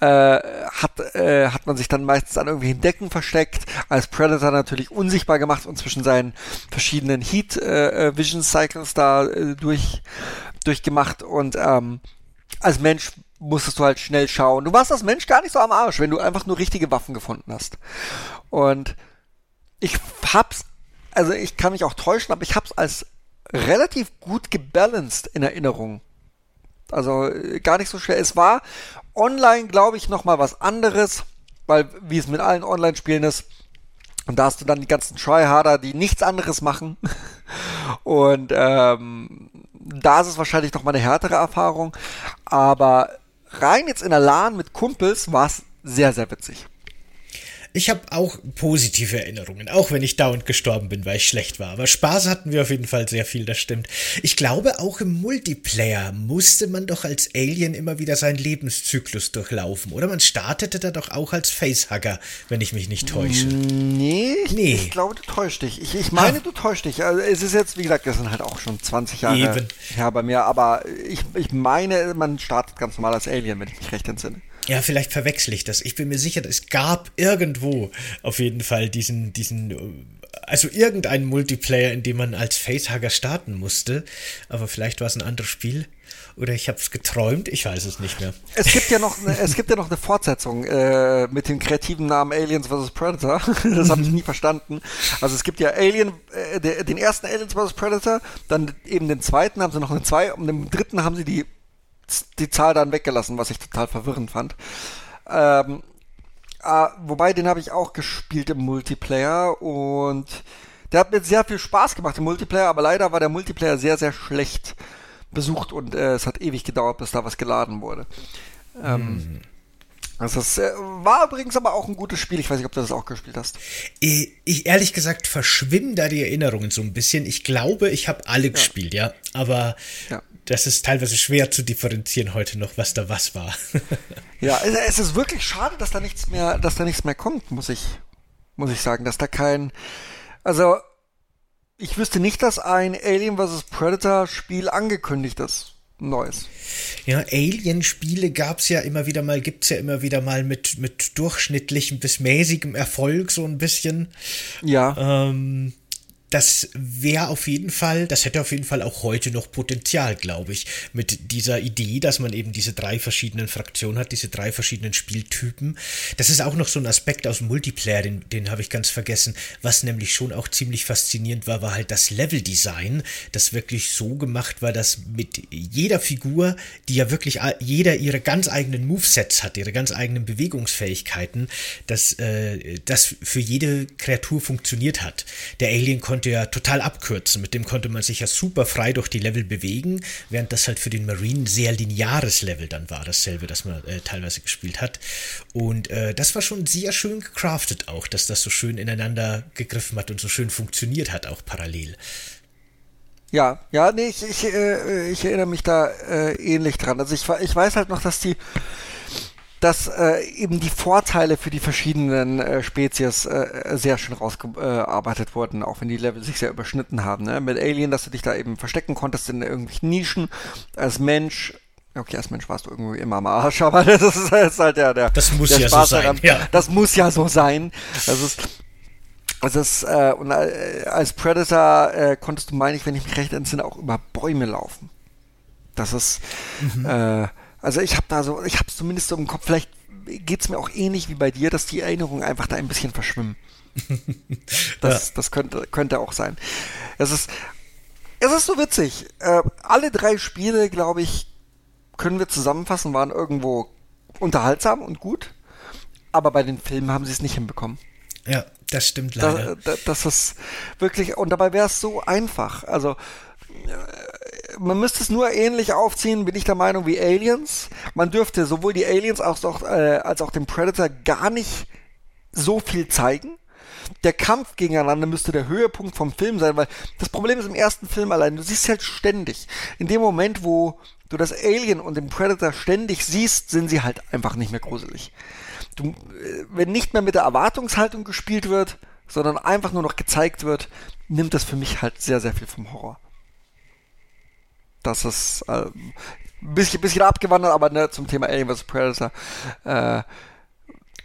[SPEAKER 2] äh, hat, äh, hat man sich dann meistens an irgendwelchen Decken versteckt, als Predator natürlich unsichtbar gemacht und zwischen seinen verschiedenen Heat äh, äh Vision Cycles da äh, durch durchgemacht und ähm, als Mensch musstest du halt schnell schauen. Du warst als Mensch gar nicht so am Arsch, wenn du einfach nur richtige Waffen gefunden hast. Und ich hab's, also ich kann mich auch täuschen, aber ich hab's als relativ gut gebalanced in Erinnerung. Also äh, gar nicht so schwer. Es war online, glaube ich, nochmal was anderes, weil wie es mit allen Online-Spielen ist, und da hast du dann die ganzen Tryharder, die nichts anderes machen. Und ähm, da ist es wahrscheinlich noch mal eine härtere Erfahrung. Aber rein jetzt in der LAN mit Kumpels war es sehr, sehr witzig.
[SPEAKER 1] Ich habe auch positive Erinnerungen, auch wenn ich dauernd gestorben bin, weil ich schlecht war. Aber Spaß hatten wir auf jeden Fall sehr viel, das stimmt. Ich glaube, auch im Multiplayer musste man doch als Alien immer wieder seinen Lebenszyklus durchlaufen. Oder man startete da doch auch als Facehugger, wenn ich mich nicht täusche.
[SPEAKER 2] Nee, nee. ich glaube, du täuscht dich. Ich, ich meine, ha. du täuscht dich. Also, es ist jetzt, wie gesagt, das sind halt auch schon 20 Jahre Eben. her bei mir. Aber ich, ich meine, man startet ganz normal als Alien, wenn ich mich recht entsinne.
[SPEAKER 1] Ja, vielleicht verwechsel ich das. Ich bin mir sicher, es gab irgendwo auf jeden Fall diesen, diesen, also irgendeinen Multiplayer, in dem man als Facehugger starten musste. Aber vielleicht war es ein anderes Spiel. Oder ich habe es geträumt, ich weiß es nicht mehr.
[SPEAKER 2] Es gibt ja noch, eine, es gibt ja noch eine Fortsetzung äh, mit dem kreativen Namen Aliens vs Predator. das habe ich nie verstanden. Also es gibt ja Alien, äh, den ersten Aliens vs Predator, dann eben den zweiten haben sie noch eine zwei, und im dritten haben sie die die Zahl dann weggelassen, was ich total verwirrend fand. Ähm, äh, wobei, den habe ich auch gespielt im Multiplayer und der hat mir sehr viel Spaß gemacht im Multiplayer, aber leider war der Multiplayer sehr, sehr schlecht besucht und äh, es hat ewig gedauert, bis da was geladen wurde. Ähm, hm. Also es äh, war übrigens aber auch ein gutes Spiel. Ich weiß nicht, ob du das auch gespielt hast.
[SPEAKER 1] Ich, ich ehrlich gesagt verschwimmen da die Erinnerungen so ein bisschen. Ich glaube, ich habe alle ja. gespielt, ja. Aber ja das ist teilweise schwer zu differenzieren heute noch, was da was war.
[SPEAKER 2] ja, es ist wirklich schade, dass da nichts mehr, dass da nichts mehr kommt, muss ich, muss ich sagen, dass da kein, also ich wüsste nicht, dass ein Alien vs Predator Spiel angekündigt ist. Neues.
[SPEAKER 1] Ja, Alien-Spiele gab's ja immer wieder mal, gibt's ja immer wieder mal mit, mit durchschnittlichem bis mäßigem Erfolg so ein bisschen.
[SPEAKER 2] Ja.
[SPEAKER 1] Ähm, das wäre auf jeden Fall, das hätte auf jeden Fall auch heute noch Potenzial, glaube ich, mit dieser Idee, dass man eben diese drei verschiedenen Fraktionen hat, diese drei verschiedenen Spieltypen. Das ist auch noch so ein Aspekt aus dem Multiplayer, den, den habe ich ganz vergessen. Was nämlich schon auch ziemlich faszinierend war, war halt das Leveldesign, das wirklich so gemacht war, dass mit jeder Figur, die ja wirklich jeder ihre ganz eigenen Movesets hat, ihre ganz eigenen Bewegungsfähigkeiten, dass äh, das für jede Kreatur funktioniert hat. Der Alien konnte konnte ja total abkürzen. Mit dem konnte man sich ja super frei durch die Level bewegen, während das halt für den Marine sehr lineares Level dann war, dasselbe, das man äh, teilweise gespielt hat. Und äh, das war schon sehr schön gecraftet auch, dass das so schön ineinander gegriffen hat und so schön funktioniert hat, auch parallel.
[SPEAKER 2] Ja, ja, nee, ich, ich, äh, ich erinnere mich da äh, ähnlich dran. Also ich, ich weiß halt noch, dass die dass äh, eben die Vorteile für die verschiedenen äh, Spezies äh, sehr schön rausgearbeitet wurden, auch wenn die Level sich sehr überschnitten haben. Ne? Mit Alien, dass du dich da eben verstecken konntest in irgendwelchen Nischen. Als Mensch Okay, als Mensch warst du irgendwie immer am Arsch, aber das ist, das ist halt der, der,
[SPEAKER 1] das muss
[SPEAKER 2] der
[SPEAKER 1] ja Spaß so sein, daran. Ja.
[SPEAKER 2] Das muss ja so sein. Das ist, das ist äh, und äh, als Predator äh, konntest du, meine ich, wenn ich mich recht entsinne, auch über Bäume laufen. Das ist, mhm. äh, also ich habe da so, ich habe es zumindest so im Kopf, vielleicht geht es mir auch ähnlich wie bei dir, dass die Erinnerungen einfach da ein bisschen verschwimmen. das, ja. das könnte, könnte auch sein. Es ist, es ist so witzig. Äh, alle drei Spiele, glaube ich, können wir zusammenfassen, waren irgendwo unterhaltsam und gut. Aber bei den Filmen haben sie es nicht hinbekommen.
[SPEAKER 1] Ja, das stimmt leider.
[SPEAKER 2] Da, da, das ist wirklich, und dabei wäre es so einfach. Also, man müsste es nur ähnlich aufziehen, bin ich der Meinung, wie Aliens. Man dürfte sowohl die Aliens als auch, äh, als auch den Predator gar nicht so viel zeigen. Der Kampf gegeneinander müsste der Höhepunkt vom Film sein, weil das Problem ist im ersten Film allein, du siehst halt ständig. In dem Moment, wo du das Alien und den Predator ständig siehst, sind sie halt einfach nicht mehr gruselig. Du, äh, wenn nicht mehr mit der Erwartungshaltung gespielt wird, sondern einfach nur noch gezeigt wird, nimmt das für mich halt sehr, sehr viel vom Horror das ist äh, ein bisschen, bisschen abgewandert, aber ne, zum Thema Alien vs. Predator. Äh,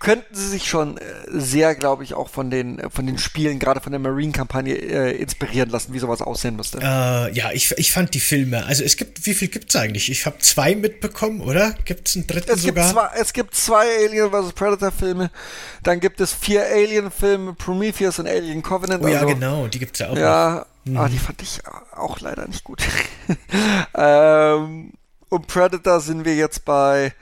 [SPEAKER 2] könnten sie sich schon äh, sehr, glaube ich, auch von den, von den Spielen, gerade von der Marine-Kampagne, äh, inspirieren lassen, wie sowas aussehen müsste.
[SPEAKER 1] Äh, ja, ich, ich fand die Filme, also es gibt, wie viel gibt es eigentlich? Ich habe zwei mitbekommen, oder? Gibt es einen dritten
[SPEAKER 2] es
[SPEAKER 1] sogar?
[SPEAKER 2] Gibt zwei, es gibt zwei Alien vs. Predator-Filme, dann gibt es vier Alien-Filme, Prometheus und Alien Covenant.
[SPEAKER 1] Oh ja, also, genau, die gibt es ja auch.
[SPEAKER 2] Ja, mhm. ah, die fand ich auch leider nicht gut. ähm, und Predator sind wir jetzt bei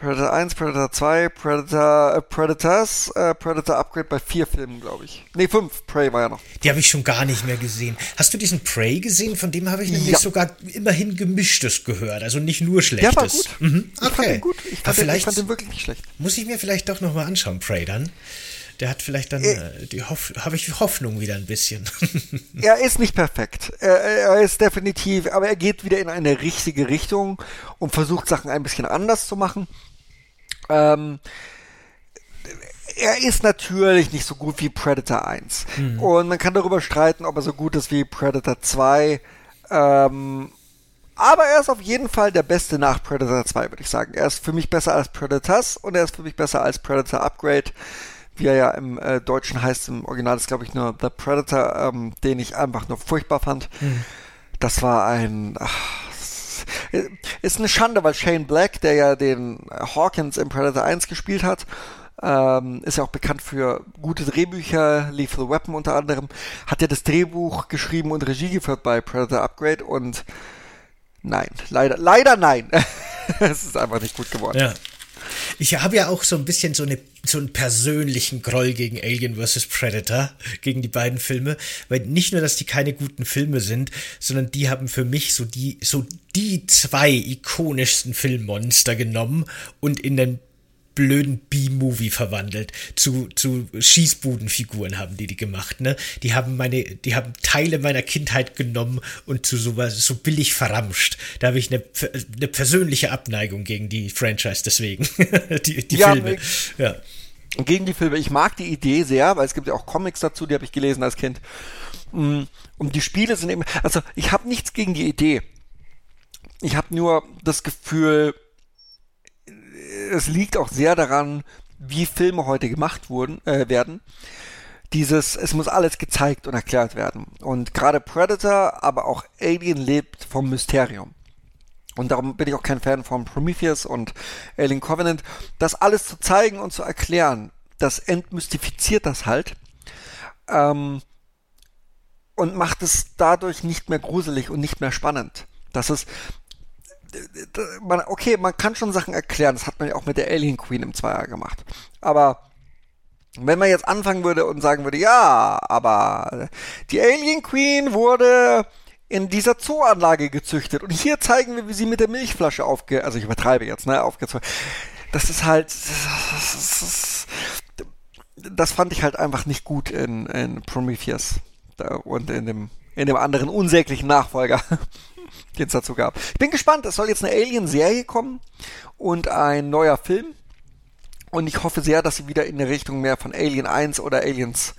[SPEAKER 2] Predator 1, Predator 2, Predator, äh, Predators, äh, Predator Upgrade bei vier Filmen, glaube ich. Ne, fünf. Prey war ja noch.
[SPEAKER 1] Die habe ich schon gar nicht mehr gesehen. Hast du diesen Prey gesehen? Von dem habe ich nämlich ja. sogar immerhin gemischtes gehört. Also nicht nur schlechtes.
[SPEAKER 2] Der war gut.
[SPEAKER 1] Mhm.
[SPEAKER 2] Okay. Ich fand den gut. Ich fand, den, ich fand den wirklich nicht schlecht.
[SPEAKER 1] Muss ich mir vielleicht doch nochmal anschauen, Prey dann. Der hat vielleicht dann, äh, die Hoff habe ich Hoffnung wieder ein bisschen.
[SPEAKER 2] er ist nicht perfekt. Er, er, ist definitiv, aber er geht wieder in eine richtige Richtung und versucht Sachen ein bisschen anders zu machen. Ähm, er ist natürlich nicht so gut wie Predator 1. Mhm. Und man kann darüber streiten, ob er so gut ist wie Predator 2. Ähm, aber er ist auf jeden Fall der beste nach Predator 2, würde ich sagen. Er ist für mich besser als Predators und er ist für mich besser als Predator Upgrade. Wie er ja im äh, Deutschen heißt, im Original ist glaube ich nur The Predator, ähm, den ich einfach nur furchtbar fand. Mhm. Das war ein, ach, ist eine Schande, weil Shane Black, der ja den Hawkins im Predator 1 gespielt hat, ähm, ist ja auch bekannt für gute Drehbücher, Lethal Weapon unter anderem, hat ja das Drehbuch geschrieben und Regie geführt bei Predator Upgrade und nein, leider, leider nein. es ist einfach nicht gut geworden.
[SPEAKER 1] Ja. Ich habe ja auch so ein bisschen so, eine, so einen persönlichen Groll gegen Alien vs. Predator, gegen die beiden Filme, weil nicht nur, dass die keine guten Filme sind, sondern die haben für mich so die, so die zwei ikonischsten Filmmonster genommen und in den blöden B-Movie verwandelt. Zu, zu Schießbudenfiguren haben die die gemacht, ne? Die haben meine, die haben Teile meiner Kindheit genommen und zu sowas, so billig verramscht. Da habe ich eine, eine persönliche Abneigung gegen die Franchise deswegen. die die ja, Filme. Ja.
[SPEAKER 2] Gegen die Filme. Ich mag die Idee sehr, weil es gibt ja auch Comics dazu, die habe ich gelesen als Kind. Mm, und die Spiele sind eben, also ich habe nichts gegen die Idee. Ich habe nur das Gefühl, es liegt auch sehr daran, wie Filme heute gemacht wurden, äh, werden. Dieses, es muss alles gezeigt und erklärt werden. Und gerade Predator, aber auch Alien lebt vom Mysterium. Und darum bin ich auch kein Fan von Prometheus und Alien Covenant. Das alles zu zeigen und zu erklären, das entmystifiziert das halt. Ähm, und macht es dadurch nicht mehr gruselig und nicht mehr spannend. Das ist, man, okay, man kann schon Sachen erklären. Das hat man ja auch mit der Alien Queen im Zweier gemacht. Aber wenn man jetzt anfangen würde und sagen würde, ja, aber die Alien Queen wurde in dieser Zooanlage gezüchtet und hier zeigen wir, wie sie mit der Milchflasche aufge, also ich übertreibe jetzt, ne, aufgezogen. Das ist halt, das, ist, das fand ich halt einfach nicht gut in, in Prometheus und in dem, in dem anderen unsäglichen Nachfolger den es dazu gab. Ich bin gespannt, es soll jetzt eine Alien-Serie kommen und ein neuer Film. Und ich hoffe sehr, dass sie wieder in der Richtung mehr von Alien 1 oder Aliens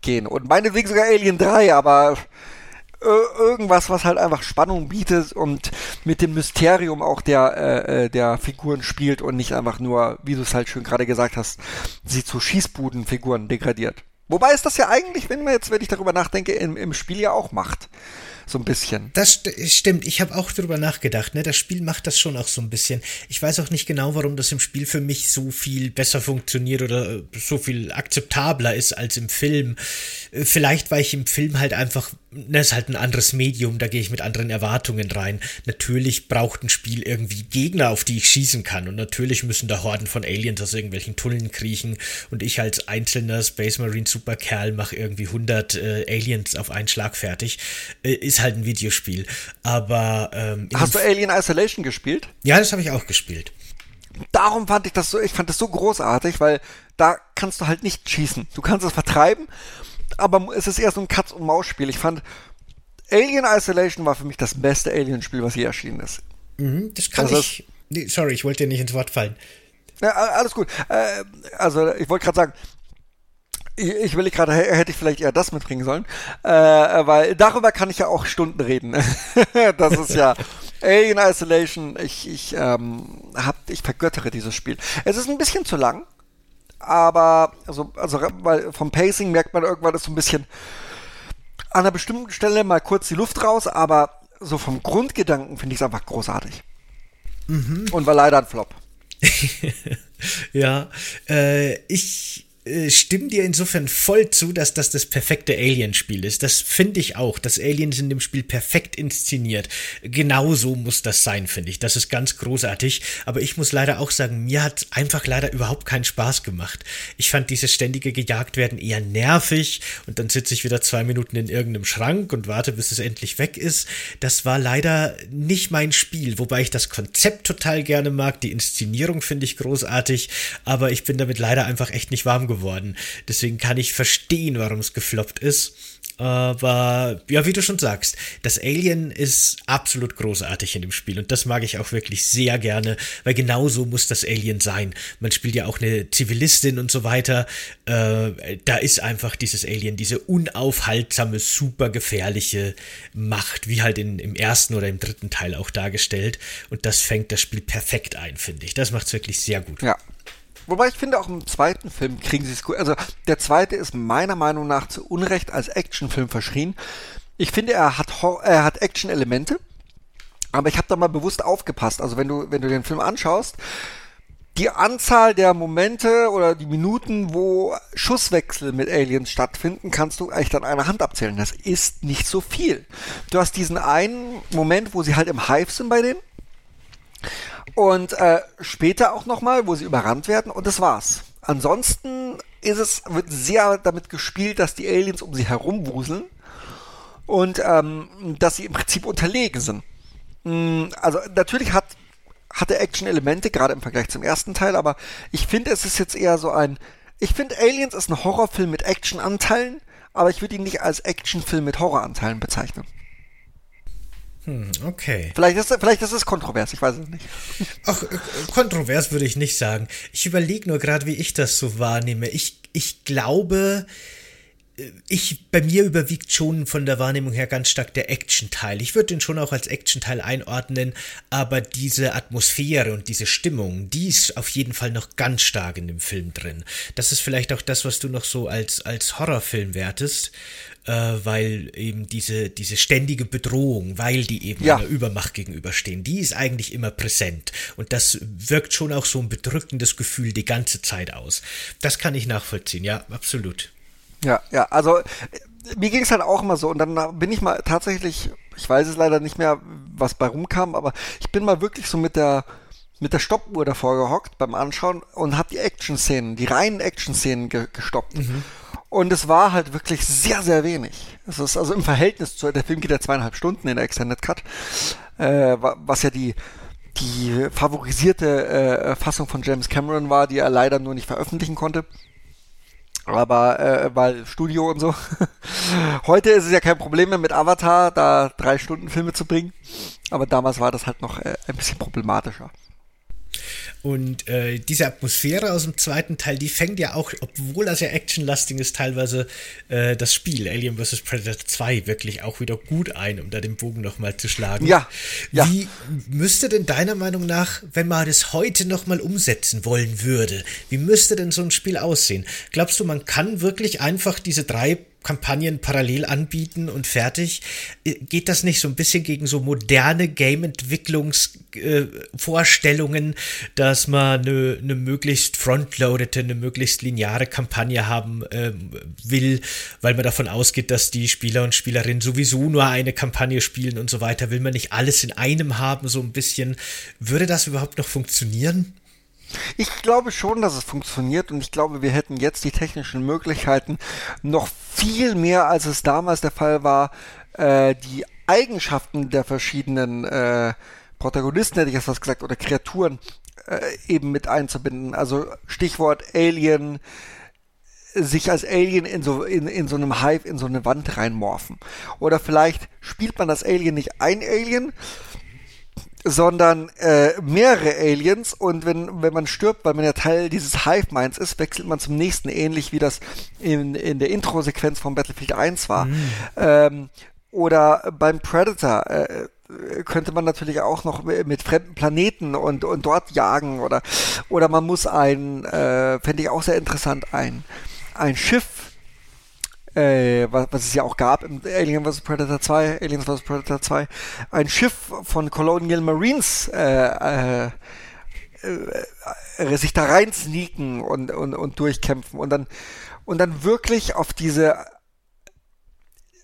[SPEAKER 2] gehen. Und meinetwegen sogar Alien 3, aber äh, irgendwas, was halt einfach Spannung bietet und mit dem Mysterium auch der, äh, äh der Figuren spielt und nicht einfach nur, wie du es halt schön gerade gesagt hast, sie zu Schießbudenfiguren degradiert. Wobei es das ja eigentlich, wenn man jetzt, wenn ich darüber nachdenke, im, im Spiel ja auch macht so ein bisschen.
[SPEAKER 1] Das st stimmt, ich habe auch darüber nachgedacht, ne? Das Spiel macht das schon auch so ein bisschen. Ich weiß auch nicht genau, warum das im Spiel für mich so viel besser funktioniert oder äh, so viel akzeptabler ist als im Film. Äh, vielleicht, weil ich im Film halt einfach, ne, ist halt ein anderes Medium, da gehe ich mit anderen Erwartungen rein. Natürlich braucht ein Spiel irgendwie Gegner, auf die ich schießen kann und natürlich müssen da Horden von Aliens aus irgendwelchen Tunneln kriechen und ich als einzelner Space Marine Superkerl mache irgendwie 100 äh, Aliens auf einen Schlag fertig. Äh, ist halt ein Videospiel. Aber ähm,
[SPEAKER 2] hast du Alien Isolation gespielt?
[SPEAKER 1] Ja, das habe ich auch gespielt.
[SPEAKER 2] Darum fand ich das so, ich fand das so großartig, weil da kannst du halt nicht schießen. Du kannst es vertreiben, aber es ist eher so ein Katz- und Maus-Spiel. Ich fand Alien Isolation war für mich das beste Alien-Spiel, was je erschienen ist.
[SPEAKER 1] Mhm, das kann das ich. Nee, sorry, ich wollte dir nicht ins Wort fallen.
[SPEAKER 2] Ja, alles gut. Äh, also ich wollte gerade sagen, ich, will gerade, hätte ich vielleicht eher das mitbringen sollen, äh, weil darüber kann ich ja auch Stunden reden. das ist ja Alien Isolation. Ich, ich, ähm, hab, ich vergöttere dieses Spiel. Es ist ein bisschen zu lang. aber also, also weil vom Pacing merkt man irgendwann ist so ein bisschen an einer bestimmten Stelle mal kurz die Luft raus, aber so vom Grundgedanken finde ich es einfach großartig. Mhm. Und war leider ein Flop.
[SPEAKER 1] ja, äh, ich äh, stimme dir insofern voll zu, dass das das perfekte Alien-Spiel ist. Das finde ich auch. Das Alien ist in dem Spiel perfekt inszeniert. Genauso muss das sein, finde ich. Das ist ganz großartig. Aber ich muss leider auch sagen, mir hat einfach leider überhaupt keinen Spaß gemacht. Ich fand dieses ständige Gejagtwerden eher nervig und dann sitze ich wieder zwei Minuten in irgendeinem Schrank und warte, bis es endlich weg ist. Das war leider nicht mein Spiel, wobei ich das Konzept total gerne mag. Die Inszenierung finde ich großartig, aber ich bin damit leider einfach echt nicht warm geworden geworden. Deswegen kann ich verstehen, warum es gefloppt ist. Aber ja, wie du schon sagst, das Alien ist absolut großartig in dem Spiel und das mag ich auch wirklich sehr gerne, weil genau so muss das Alien sein. Man spielt ja auch eine Zivilistin und so weiter. Äh, da ist einfach dieses Alien, diese unaufhaltsame, super gefährliche Macht, wie halt in, im ersten oder im dritten Teil auch dargestellt. Und das fängt das Spiel perfekt ein, finde ich. Das macht es wirklich sehr gut.
[SPEAKER 2] Ja, Wobei ich finde, auch im zweiten Film kriegen sie es gut. Also der zweite ist meiner Meinung nach zu Unrecht als Actionfilm verschrien. Ich finde, er hat, er hat Action-Elemente, aber ich habe da mal bewusst aufgepasst. Also wenn du, wenn du den Film anschaust, die Anzahl der Momente oder die Minuten, wo Schusswechsel mit Aliens stattfinden, kannst du eigentlich dann einer Hand abzählen. Das ist nicht so viel. Du hast diesen einen Moment, wo sie halt im Hive sind bei denen. Und äh, später auch nochmal, wo sie überrannt werden und das war's. Ansonsten ist es, wird sehr damit gespielt, dass die Aliens um sie herumwuseln und ähm, dass sie im Prinzip unterlegen sind. Mm, also natürlich hat hat er Action-Elemente, gerade im Vergleich zum ersten Teil, aber ich finde, es ist jetzt eher so ein. Ich finde, Aliens ist ein Horrorfilm mit Action-Anteilen, aber ich würde ihn nicht als Actionfilm mit Horroranteilen bezeichnen.
[SPEAKER 1] Hm, okay.
[SPEAKER 2] Vielleicht ist, vielleicht ist es kontrovers, ich weiß es nicht.
[SPEAKER 1] Ach, äh, kontrovers würde ich nicht sagen. Ich überlege nur gerade, wie ich das so wahrnehme. Ich, ich glaube, äh, ich, bei mir überwiegt schon von der Wahrnehmung her ganz stark der Action-Teil. Ich würde den schon auch als Action-Teil einordnen, aber diese Atmosphäre und diese Stimmung, die ist auf jeden Fall noch ganz stark in dem Film drin. Das ist vielleicht auch das, was du noch so als, als Horrorfilm wertest äh, weil eben diese, diese ständige Bedrohung, weil die eben ja. einer Übermacht gegenüberstehen, die ist eigentlich immer präsent. Und das wirkt schon auch so ein bedrückendes Gefühl die ganze Zeit aus. Das kann ich nachvollziehen, ja, absolut.
[SPEAKER 2] Ja, ja, also mir ging es halt auch immer so und dann bin ich mal tatsächlich, ich weiß es leider nicht mehr, was bei rumkam, aber ich bin mal wirklich so mit der mit der Stoppuhr davor gehockt beim Anschauen und habe die Action-Szenen, die reinen Action-Szenen ge gestoppt. Mhm. Und es war halt wirklich sehr, sehr wenig. Es ist also im Verhältnis zu, der Film geht ja zweieinhalb Stunden in der Extended Cut, äh, was ja die, die favorisierte äh, Fassung von James Cameron war, die er leider nur nicht veröffentlichen konnte. Aber äh, weil Studio und so. Heute ist es ja kein Problem mehr mit Avatar, da drei Stunden Filme zu bringen. Aber damals war das halt noch äh, ein bisschen problematischer.
[SPEAKER 1] Und äh, diese Atmosphäre aus dem zweiten Teil, die fängt ja auch, obwohl das ja actionlastig ist, teilweise äh, das Spiel Alien vs. Predator 2 wirklich auch wieder gut ein, um da den Bogen nochmal zu schlagen.
[SPEAKER 2] Ja, ja.
[SPEAKER 1] Wie müsste denn deiner Meinung nach, wenn man das heute nochmal umsetzen wollen würde, wie müsste denn so ein Spiel aussehen? Glaubst du, man kann wirklich einfach diese drei Kampagnen parallel anbieten und fertig. Äh, geht das nicht so ein bisschen gegen so moderne Game-Entwicklungsvorstellungen, äh, dass man eine, eine möglichst frontloadete, eine möglichst lineare Kampagne haben äh, will, weil man davon ausgeht, dass die Spieler und Spielerinnen sowieso nur eine Kampagne spielen und so weiter. Will man nicht alles in einem haben, so ein bisschen. Würde das überhaupt noch funktionieren?
[SPEAKER 2] Ich glaube schon, dass es funktioniert und ich glaube, wir hätten jetzt die technischen Möglichkeiten, noch viel mehr, als es damals der Fall war, äh, die Eigenschaften der verschiedenen äh, Protagonisten, hätte ich jetzt was gesagt, oder Kreaturen äh, eben mit einzubinden. Also Stichwort Alien, sich als Alien in so, in, in so einem Hive in so eine Wand reinmorphen. Oder vielleicht spielt man das Alien nicht ein Alien, sondern äh, mehrere Aliens und wenn, wenn man stirbt, weil man ja Teil dieses Hive-Minds ist, wechselt man zum nächsten, ähnlich wie das in, in der Intro-Sequenz von Battlefield 1 war. Mhm. Ähm, oder beim Predator, äh, könnte man natürlich auch noch mit fremden Planeten und, und dort jagen oder, oder man muss ein, äh, fände ich auch sehr interessant, ein, ein Schiff, äh, was, was es ja auch gab im Alien vs. Predator 2, Aliens vs. Predator 2, ein Schiff von Colonial Marines äh, äh, äh, sich da rein sneaken und, und, und durchkämpfen und dann, und dann wirklich auf diese,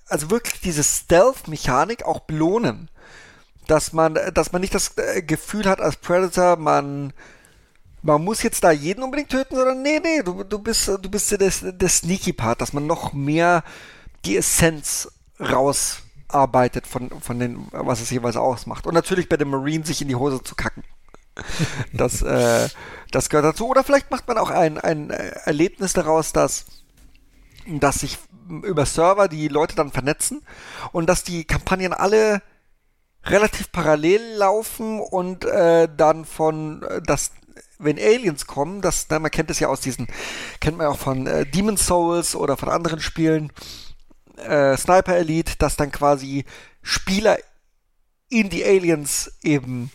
[SPEAKER 2] also wirklich diese Stealth-Mechanik auch belohnen. Dass man, dass man nicht das äh, Gefühl hat als Predator, man, man muss jetzt da jeden unbedingt töten, sondern nee, nee, du, du bist, du bist der, der Sneaky Part, dass man noch mehr die Essenz rausarbeitet von, von den, was es jeweils ausmacht. Und natürlich bei den Marines sich in die Hose zu kacken. Das, äh, das gehört dazu. Oder vielleicht macht man auch ein, ein Erlebnis daraus, dass, dass sich über Server die Leute dann vernetzen und dass die Kampagnen alle relativ parallel laufen und äh, dann von äh, das wenn Aliens kommen, das na, man kennt es ja aus diesen kennt man ja auch von äh, Demon Souls oder von anderen Spielen äh, Sniper Elite, dass dann quasi Spieler in die Aliens eben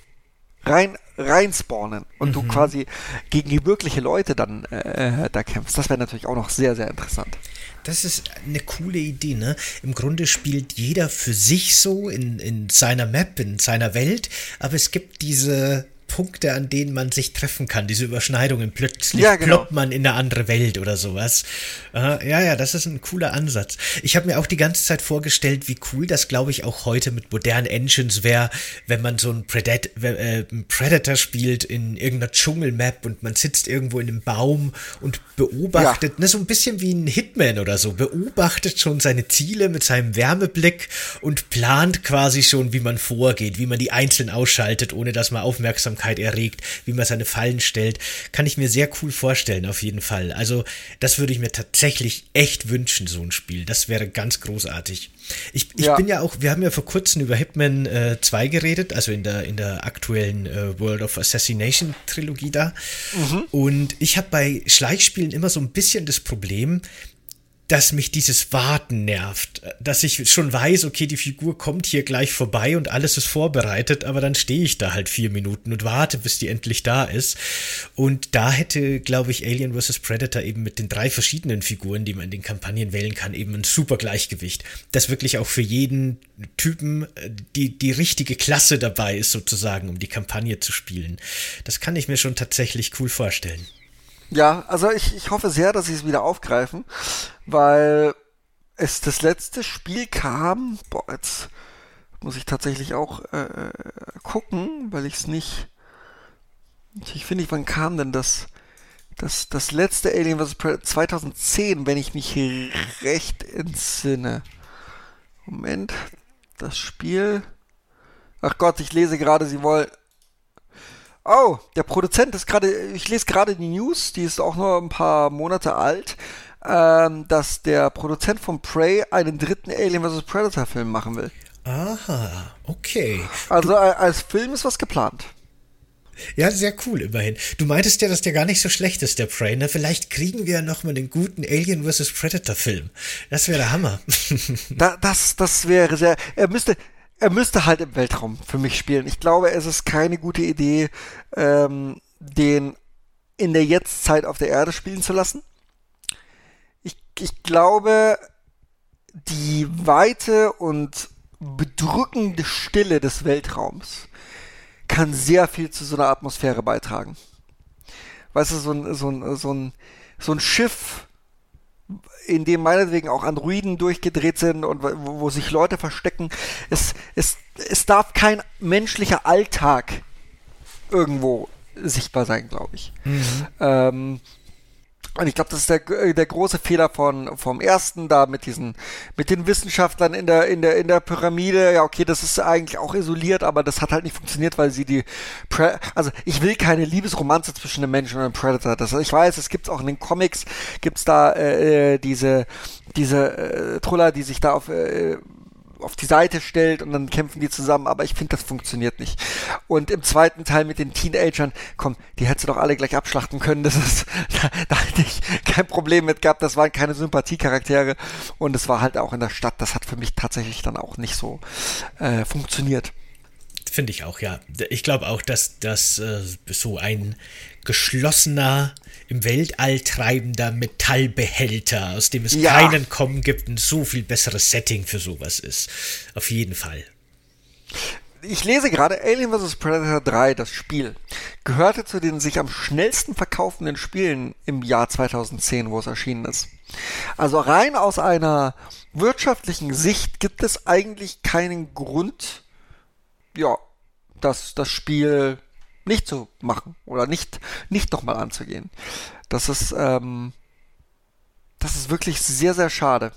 [SPEAKER 2] rein reinspawnen und mhm. du quasi gegen die wirkliche Leute dann äh, da kämpfst. Das wäre natürlich auch noch sehr, sehr interessant.
[SPEAKER 1] Das ist eine coole Idee, ne? Im Grunde spielt jeder für sich so in, in seiner Map, in seiner Welt, aber es gibt diese Punkte, an denen man sich treffen kann, diese Überschneidungen. Plötzlich ja, genau. ploppt man in eine andere Welt oder sowas. Uh, ja, ja, das ist ein cooler Ansatz. Ich habe mir auch die ganze Zeit vorgestellt, wie cool das, glaube ich, auch heute mit modernen Engines wäre, wenn man so ein Predat äh, Predator spielt in irgendeiner Dschungelmap und man sitzt irgendwo in einem Baum und beobachtet, ja. ne, so ein bisschen wie ein Hitman oder so, beobachtet schon seine Ziele mit seinem Wärmeblick und plant quasi schon, wie man vorgeht, wie man die einzeln ausschaltet, ohne dass man Aufmerksamkeit Aufmerksamkeit erregt, wie man seine Fallen stellt, kann ich mir sehr cool vorstellen, auf jeden Fall. Also, das würde ich mir tatsächlich echt wünschen, so ein Spiel. Das wäre ganz großartig. Ich, ich ja. bin ja auch, wir haben ja vor kurzem über Hitman äh, 2 geredet, also in der, in der aktuellen äh, World of Assassination Trilogie da. Mhm. Und ich habe bei Schleichspielen immer so ein bisschen das Problem, dass mich dieses Warten nervt, dass ich schon weiß, okay, die Figur kommt hier gleich vorbei und alles ist vorbereitet, aber dann stehe ich da halt vier Minuten und warte, bis die endlich da ist. Und da hätte, glaube ich, Alien vs. Predator eben mit den drei verschiedenen Figuren, die man in den Kampagnen wählen kann, eben ein super Gleichgewicht, das wirklich auch für jeden Typen äh, die, die richtige Klasse dabei ist, sozusagen, um die Kampagne zu spielen. Das kann ich mir schon tatsächlich cool vorstellen.
[SPEAKER 2] Ja, also ich, ich hoffe sehr, dass sie es wieder aufgreifen, weil es das letzte Spiel kam, boah, jetzt muss ich tatsächlich auch äh, gucken, weil ich es nicht. Ich finde wann kam denn das? Das, das letzte Alien vs. Predator 2010, wenn ich mich recht entsinne. Moment, das Spiel. Ach Gott, ich lese gerade, sie wollen. Oh, der Produzent ist gerade, ich lese gerade die News, die ist auch nur ein paar Monate alt, ähm, dass der Produzent von Prey einen dritten Alien vs. Predator Film machen will.
[SPEAKER 1] Aha, okay.
[SPEAKER 2] Also du als Film ist was geplant.
[SPEAKER 1] Ja, sehr cool, immerhin. Du meintest ja, dass der gar nicht so schlecht ist, der Prey. Ne? Vielleicht kriegen wir ja noch mal einen guten Alien vs. Predator Film. Das wäre der Hammer.
[SPEAKER 2] da, das, das wäre sehr. Er müsste, er müsste halt im Weltraum für mich spielen. Ich glaube, es ist keine gute Idee, ähm, den in der Jetztzeit auf der Erde spielen zu lassen. Ich, ich glaube, die Weite und bedrückende Stille des Weltraums kann sehr viel zu so einer Atmosphäre beitragen. Weißt du, so ein, so ein, so ein, so ein Schiff in dem meinetwegen auch Androiden durchgedreht sind und wo, wo sich Leute verstecken. Es, es, es darf kein menschlicher Alltag irgendwo sichtbar sein, glaube ich. Mhm. Ähm, und ich glaube, das ist der, äh, der große Fehler von, vom ersten da mit diesen, mit den Wissenschaftlern in der, in der, in der Pyramide. Ja, okay, das ist eigentlich auch isoliert, aber das hat halt nicht funktioniert, weil sie die, Pre also ich will keine Liebesromanze zwischen einem Menschen und einem Predator. Das, ich weiß, es gibt auch in den Comics, gibt's da, äh, äh diese, diese, äh, Truller, die sich da auf, äh, auf die Seite stellt und dann kämpfen die zusammen, aber ich finde, das funktioniert nicht. Und im zweiten Teil mit den Teenagern, komm, die hättest du doch alle gleich abschlachten können. Das ist, da, da hatte ich kein Problem mit gehabt. Das waren keine Sympathiecharaktere und es war halt auch in der Stadt. Das hat für mich tatsächlich dann auch nicht so äh, funktioniert.
[SPEAKER 1] finde ich auch, ja. Ich glaube auch, dass das äh, so ein geschlossener, im Weltall treibender Metallbehälter, aus dem es ja. keinen Kommen gibt, ein so viel besseres Setting für sowas ist. Auf jeden Fall.
[SPEAKER 2] Ich lese gerade Alien vs. Predator 3, das Spiel, gehörte zu den sich am schnellsten verkaufenden Spielen im Jahr 2010, wo es erschienen ist. Also rein aus einer wirtschaftlichen Sicht gibt es eigentlich keinen Grund, ja, das, das Spiel nicht zu machen oder nicht, nicht nochmal anzugehen. Das ist, ähm, das ist wirklich sehr, sehr schade,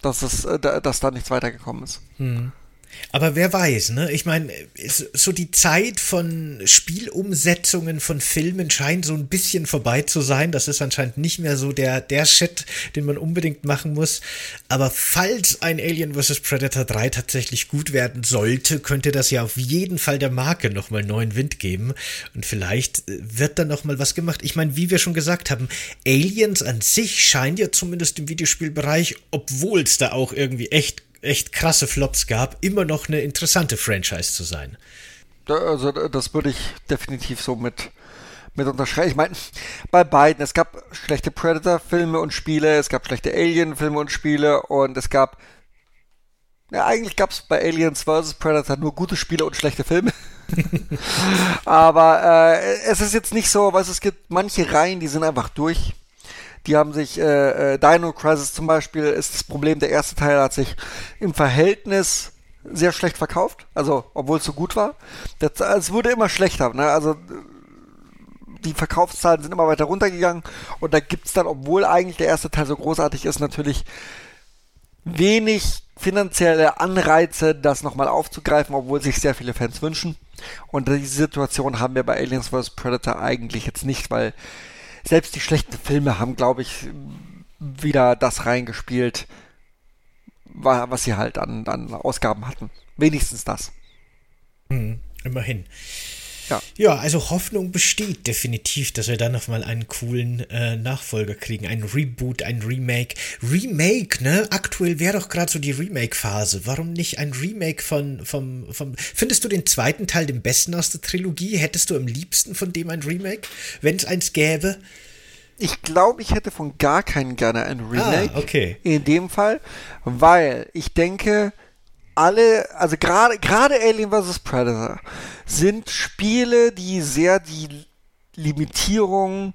[SPEAKER 2] dass es, äh, dass da nichts weitergekommen ist.
[SPEAKER 1] Hm. Aber wer weiß, ne? Ich meine, so die Zeit von Spielumsetzungen von Filmen scheint so ein bisschen vorbei zu sein. Das ist anscheinend nicht mehr so der, der Shit, den man unbedingt machen muss. Aber falls ein Alien vs. Predator 3 tatsächlich gut werden sollte, könnte das ja auf jeden Fall der Marke nochmal neuen Wind geben. Und vielleicht äh, wird da nochmal was gemacht. Ich meine, wie wir schon gesagt haben, Aliens an sich scheint ja zumindest im Videospielbereich, obwohl es da auch irgendwie echt echt krasse Flops gab, immer noch eine interessante Franchise zu sein.
[SPEAKER 2] Also das würde ich definitiv so mit, mit unterschreiben. Ich meine, bei beiden, es gab schlechte Predator-Filme und Spiele, es gab schlechte Alien-Filme und Spiele und es gab ja, eigentlich gab es bei Aliens vs. Predator nur gute Spiele und schlechte Filme. Aber äh, es ist jetzt nicht so, weil es gibt manche Reihen, die sind einfach durch. Die haben sich, äh, äh, Dino Crisis zum Beispiel ist das Problem, der erste Teil hat sich im Verhältnis sehr schlecht verkauft, also obwohl es so gut war. Das, es wurde immer schlechter, ne? Also die Verkaufszahlen sind immer weiter runtergegangen und da gibt's dann, obwohl eigentlich der erste Teil so großartig ist, natürlich wenig finanzielle Anreize, das nochmal aufzugreifen, obwohl sich sehr viele Fans wünschen. Und diese Situation haben wir bei Aliens vs. Predator eigentlich jetzt nicht, weil selbst die schlechten Filme haben, glaube ich, wieder das reingespielt, was sie halt an, an Ausgaben hatten. Wenigstens das.
[SPEAKER 1] Hm, immerhin. Ja. ja, also Hoffnung besteht definitiv, dass wir da nochmal einen coolen äh, Nachfolger kriegen. Ein Reboot, ein Remake. Remake, ne? Aktuell wäre doch gerade so die Remake-Phase. Warum nicht ein Remake von, vom, vom. Findest du den zweiten Teil den besten aus der Trilogie? Hättest du am liebsten von dem ein Remake, wenn es eins gäbe?
[SPEAKER 2] Ich glaube, ich hätte von gar keinen gerne ein Remake.
[SPEAKER 1] Ah, okay.
[SPEAKER 2] In dem Fall, weil ich denke, alle, also gerade gerade Alien vs. Predator sind Spiele, die sehr die Limitierung,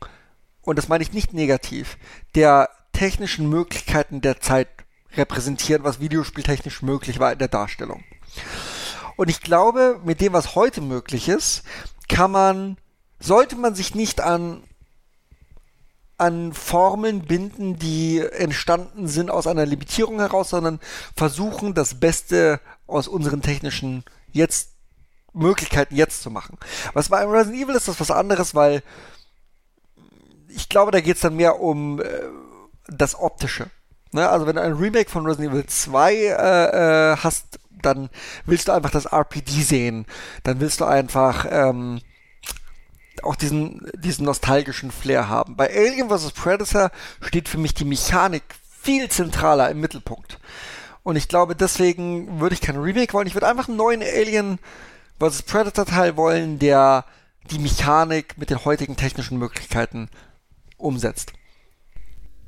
[SPEAKER 2] und das meine ich nicht negativ, der technischen Möglichkeiten der Zeit repräsentieren, was videospieltechnisch möglich war in der Darstellung. Und ich glaube, mit dem, was heute möglich ist, kann man, sollte man sich nicht an an Formeln binden, die entstanden sind aus einer Limitierung heraus, sondern versuchen, das Beste aus unseren technischen jetzt Möglichkeiten jetzt zu machen. Was bei Resident Evil ist das was anderes, weil ich glaube, da geht es dann mehr um äh, das Optische. Ne? Also wenn du ein Remake von Resident Evil 2 äh, äh, hast, dann willst du einfach das RPD sehen. Dann willst du einfach ähm, auch diesen, diesen nostalgischen Flair haben. Bei Alien vs. Predator steht für mich die Mechanik viel zentraler im Mittelpunkt. Und ich glaube, deswegen würde ich kein Remake wollen. Ich würde einfach einen neuen Alien vs. Predator Teil wollen, der die Mechanik mit den heutigen technischen Möglichkeiten umsetzt.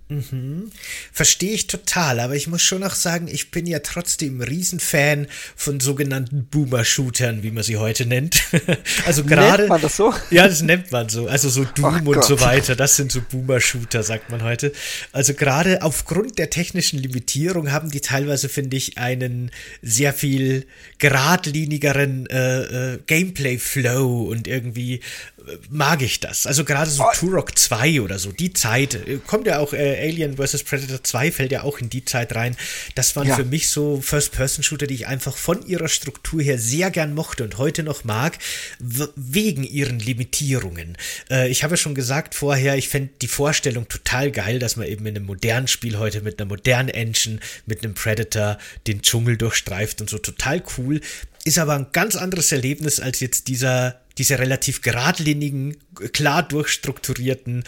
[SPEAKER 1] Mhm. Verstehe ich total, aber ich muss schon noch sagen, ich bin ja trotzdem Riesenfan von sogenannten Boomer-Shootern, wie man sie heute nennt. also gerade. Nennt
[SPEAKER 2] man das so?
[SPEAKER 1] Ja, das nennt man so. Also so Doom Ach und so weiter. Das sind so Boomer-Shooter, sagt man heute. Also gerade aufgrund der technischen Limitierung haben die teilweise, finde ich, einen sehr viel geradlinigeren äh, äh, Gameplay-Flow und irgendwie mag ich das. Also gerade so oh. Turok 2 oder so, die Zeit, äh, kommt ja auch äh, Alien vs. Predator 2 fällt ja auch in die Zeit rein. Das waren ja. für mich so First-Person-Shooter, die ich einfach von ihrer Struktur her sehr gern mochte und heute noch mag, wegen ihren Limitierungen. Äh, ich habe ja schon gesagt vorher, ich fände die Vorstellung total geil, dass man eben in einem modernen Spiel heute mit einer modernen Engine, mit einem Predator den Dschungel durchstreift und so total cool. Ist aber ein ganz anderes Erlebnis als jetzt dieser diese relativ geradlinigen, klar durchstrukturierten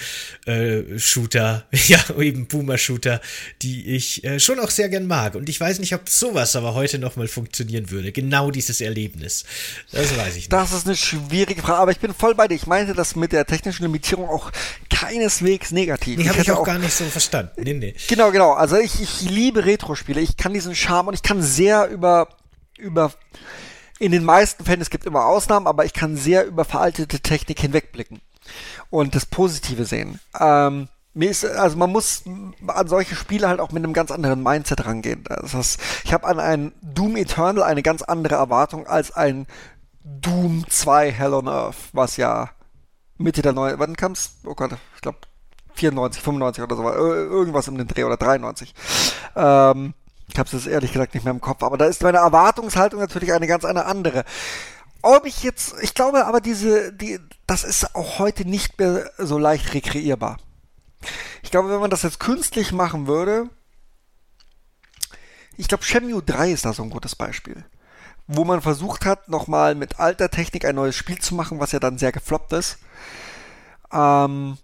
[SPEAKER 1] äh, Shooter, ja, eben Boomer-Shooter, die ich äh, schon auch sehr gern mag. Und ich weiß nicht, ob sowas aber heute nochmal funktionieren würde. Genau dieses Erlebnis. Das weiß ich nicht.
[SPEAKER 2] Das ist eine schwierige Frage, aber ich bin voll bei dir. Ich meinte das mit der technischen Limitierung auch keineswegs negativ.
[SPEAKER 1] Nee, habe ich, auch, auch gar nicht so verstanden. Nee, nee.
[SPEAKER 2] Genau, genau. Also ich, ich liebe Retro-Spiele. Ich kann diesen Charme und ich kann sehr über, über in den meisten Fällen, es gibt immer Ausnahmen, aber ich kann sehr über veraltete Technik hinwegblicken und das Positive sehen. Ähm, mir ist, also man muss an solche Spiele halt auch mit einem ganz anderen Mindset rangehen. Das heißt, ich habe an ein Doom Eternal eine ganz andere Erwartung als ein Doom 2 Hell on Earth, was ja Mitte der neuen, wann kam's? Oh Gott, ich glaube 94, 95 oder so, irgendwas um den Dreh oder 93. Ähm, ich habe es ehrlich gesagt nicht mehr im Kopf, aber da ist meine Erwartungshaltung natürlich eine ganz eine andere. Ob ich jetzt, ich glaube aber diese, die, das ist auch heute nicht mehr so leicht rekreierbar. Ich glaube, wenn man das jetzt künstlich machen würde, ich glaube, Shenmue 3 ist da so ein gutes Beispiel. Wo man versucht hat, nochmal mit alter Technik ein neues Spiel zu machen, was ja dann sehr gefloppt ist. Ähm,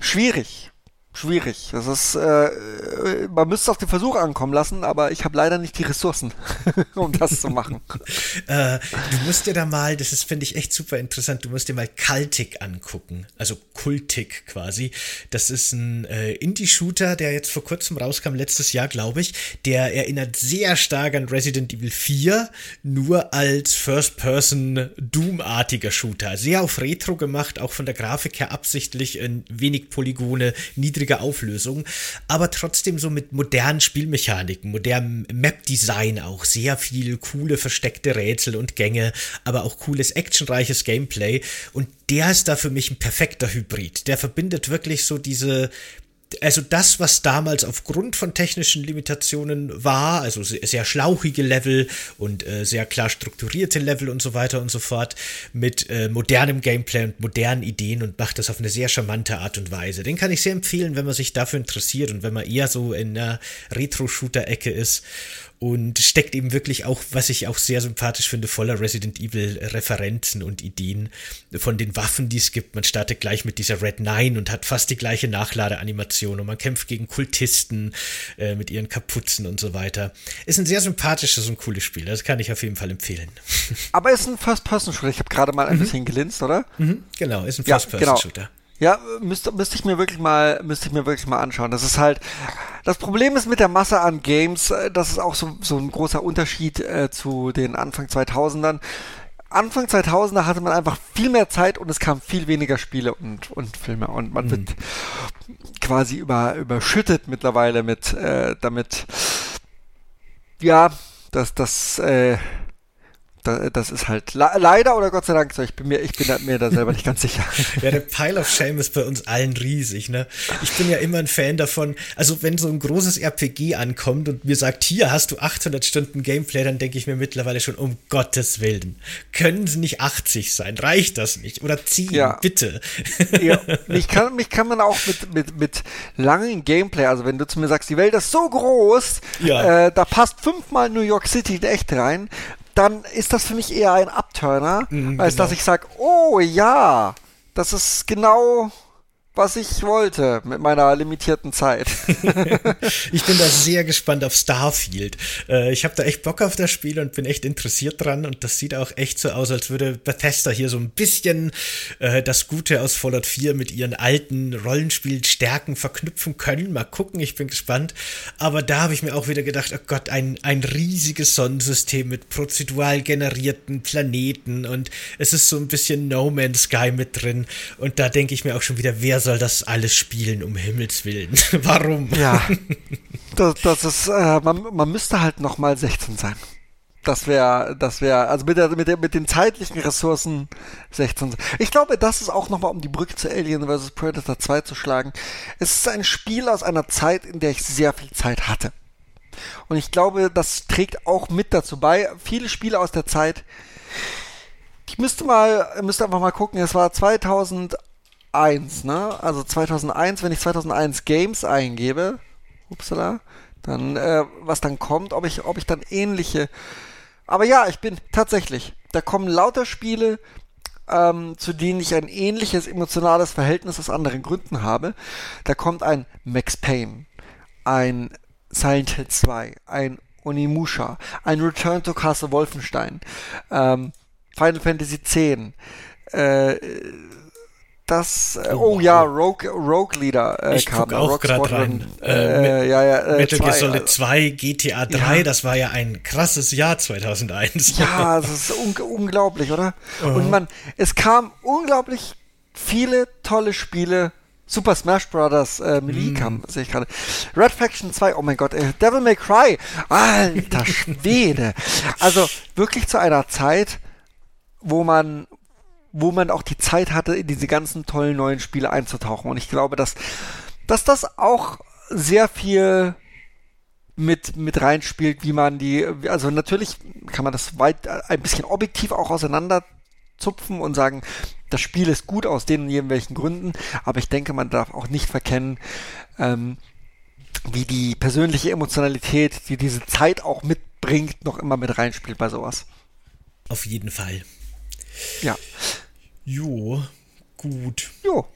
[SPEAKER 2] schwierig schwierig. Das ist, äh, man müsste auf den Versuch ankommen lassen, aber ich habe leider nicht die Ressourcen, um das zu machen.
[SPEAKER 1] äh, du musst dir da mal, das ist, finde ich, echt super interessant, du musst dir mal Cultic angucken, also Kultik quasi. Das ist ein äh, Indie-Shooter, der jetzt vor kurzem rauskam, letztes Jahr, glaube ich. Der erinnert sehr stark an Resident Evil 4, nur als First-Person Doom-artiger Shooter. Sehr auf Retro gemacht, auch von der Grafik her absichtlich, wenig Polygone, niedrig niedrige Auflösung, aber trotzdem so mit modernen Spielmechaniken, modernem Map-Design auch, sehr viel coole versteckte Rätsel und Gänge, aber auch cooles actionreiches Gameplay und der ist da für mich ein perfekter Hybrid. Der verbindet wirklich so diese also das, was damals aufgrund von technischen Limitationen war, also sehr schlauchige Level und äh, sehr klar strukturierte Level und so weiter und so fort, mit äh, modernem Gameplay und modernen Ideen und macht das auf eine sehr charmante Art und Weise. Den kann ich sehr empfehlen, wenn man sich dafür interessiert und wenn man eher so in einer Retro-Shooter-Ecke ist und steckt eben wirklich auch, was ich auch sehr sympathisch finde, voller Resident Evil Referenzen und Ideen von den Waffen, die es gibt. Man startet gleich mit dieser Red 9 und hat fast die gleiche Nachladeanimation und man kämpft gegen Kultisten äh, mit ihren Kapuzen und so weiter. Ist ein sehr sympathisches und cooles Spiel, das kann ich auf jeden Fall empfehlen.
[SPEAKER 2] Aber ist ein First-Person-Shooter, ich habe gerade mal ein mhm. bisschen gelinst, oder?
[SPEAKER 1] Mhm, genau, ist ein First-Person-Shooter. Ja, genau.
[SPEAKER 2] Ja, müsste, müsste ich mir wirklich mal, müsste ich mir wirklich mal anschauen. Das ist halt, das Problem ist mit der Masse an Games, äh, das ist auch so, so ein großer Unterschied äh, zu den Anfang 2000ern. Anfang 2000er hatte man einfach viel mehr Zeit und es kamen viel weniger Spiele und, und Filme und man mhm. wird quasi über, überschüttet mittlerweile mit, äh, damit, ja, dass das, äh, das ist halt leider oder Gott sei Dank so. Ich bin mir, ich bin mir da selber nicht ganz sicher.
[SPEAKER 1] Ja, der Pile of Shame ist bei uns allen riesig, ne? Ich bin ja immer ein Fan davon. Also, wenn so ein großes RPG ankommt und mir sagt, hier hast du 800 Stunden Gameplay, dann denke ich mir mittlerweile schon, um Gottes Willen. Können sie nicht 80 sein? Reicht das nicht? Oder ziehen, ja. bitte.
[SPEAKER 2] Ja. Mich kann, mich kann man auch mit, mit, mit langem Gameplay, also wenn du zu mir sagst, die Welt ist so groß, ja. äh, da passt fünfmal New York City echt rein dann ist das für mich eher ein Abturner, mhm, als genau. dass ich sage, oh ja, das ist genau was ich wollte mit meiner limitierten Zeit.
[SPEAKER 1] ich bin da sehr gespannt auf Starfield. Äh, ich habe da echt Bock auf das Spiel und bin echt interessiert dran und das sieht auch echt so aus, als würde Bethesda hier so ein bisschen äh, das Gute aus Fallout 4 mit ihren alten Rollenspielstärken verknüpfen können. Mal gucken, ich bin gespannt. Aber da habe ich mir auch wieder gedacht, oh Gott, ein, ein riesiges Sonnensystem mit prozedural generierten Planeten und es ist so ein bisschen No Man's Sky mit drin und da denke ich mir auch schon wieder, wer soll das alles spielen, um Himmels Willen? Warum?
[SPEAKER 2] Ja, das, das ist, äh, man, man müsste halt nochmal 16 sein. Das wäre, das wäre, also mit, der, mit, der, mit den zeitlichen Ressourcen 16. Ich glaube, das ist auch nochmal, um die Brücke zu Alien vs. Predator 2 zu schlagen. Es ist ein Spiel aus einer Zeit, in der ich sehr viel Zeit hatte. Und ich glaube, das trägt auch mit dazu bei. Viele Spiele aus der Zeit. Ich müsste mal, müsste einfach mal gucken. Es war 2000 2001, ne? Also 2001, wenn ich 2001 Games eingebe, upsala, dann, äh, was dann kommt, ob ich, ob ich dann ähnliche. Aber ja, ich bin tatsächlich. da kommen lauter Spiele, ähm, zu denen ich ein ähnliches emotionales Verhältnis aus anderen Gründen habe. Da kommt ein Max Payne, ein Silent Hill 2, ein Onimusha, ein Return to Castle Wolfenstein, ähm, Final Fantasy X, äh, das, äh, oh, oh, ja, Rogue, Rogue Leader
[SPEAKER 1] äh, ich kam. auch gerade rein. Äh, äh, ja, ja, äh, Metal Gear Solid 2, GTA 3, ja. das war ja ein krasses Jahr 2001.
[SPEAKER 2] Ja, das ist un unglaublich, oder? Uh Und man, es kam unglaublich viele tolle Spiele. Super Smash Bros. Äh, Melee mm. kam, sehe ich gerade. Red Faction 2, oh mein Gott, äh, Devil May Cry, alter Schwede. Also wirklich zu einer Zeit, wo man, wo man auch die Zeit hatte, in diese ganzen tollen neuen Spiele einzutauchen. Und ich glaube, dass, dass das auch sehr viel mit, mit reinspielt, wie man die, also natürlich kann man das weit ein bisschen objektiv auch auseinanderzupfen und sagen, das Spiel ist gut aus den und irgendwelchen Gründen, aber ich denke, man darf auch nicht verkennen, ähm, wie die persönliche Emotionalität, die diese Zeit auch mitbringt, noch immer mit reinspielt bei sowas.
[SPEAKER 1] Auf jeden Fall.
[SPEAKER 2] Ja.
[SPEAKER 1] Jo, gut.
[SPEAKER 2] Jo.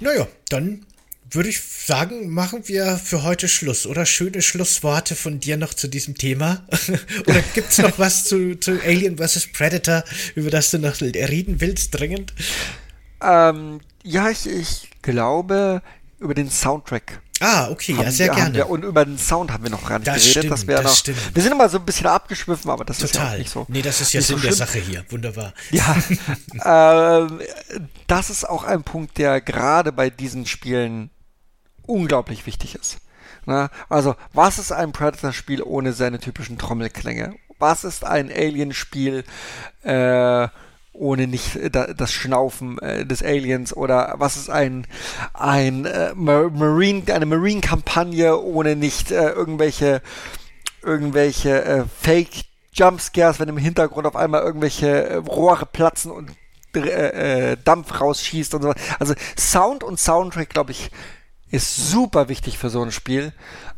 [SPEAKER 1] Naja, dann würde ich sagen, machen wir für heute Schluss, oder? Schöne Schlussworte von dir noch zu diesem Thema? oder gibt es noch was zu, zu, Alien vs. Predator, über das du noch reden willst, dringend?
[SPEAKER 2] Ähm, ja, ich, ich glaube über den Soundtrack.
[SPEAKER 1] Ah, okay, ja, sehr
[SPEAKER 2] wir,
[SPEAKER 1] gerne.
[SPEAKER 2] Wir, und über den Sound haben wir noch gar nicht
[SPEAKER 1] das
[SPEAKER 2] geredet.
[SPEAKER 1] Stimmt,
[SPEAKER 2] das das
[SPEAKER 1] noch,
[SPEAKER 2] stimmt. Wir sind immer so ein bisschen abgeschwiffen, aber das
[SPEAKER 1] Total.
[SPEAKER 2] ist ja nicht so.
[SPEAKER 1] Nee, das ist ja Sinn so der Sache hier. Wunderbar.
[SPEAKER 2] Ja, ähm, das ist auch ein Punkt, der gerade bei diesen Spielen unglaublich wichtig ist. Na, also, was ist ein Predator-Spiel ohne seine typischen Trommelklänge? Was ist ein Alien-Spiel äh, ohne nicht äh, das Schnaufen äh, des Aliens? Oder was ist ein, ein äh, Marine, eine Marine-Kampagne ohne nicht äh, irgendwelche, irgendwelche äh, Fake Jumpscares, wenn im Hintergrund auf einmal irgendwelche äh, Rohre platzen und Dampf rausschießt und so. Also Sound und Soundtrack, glaube ich, ist super wichtig für so ein Spiel.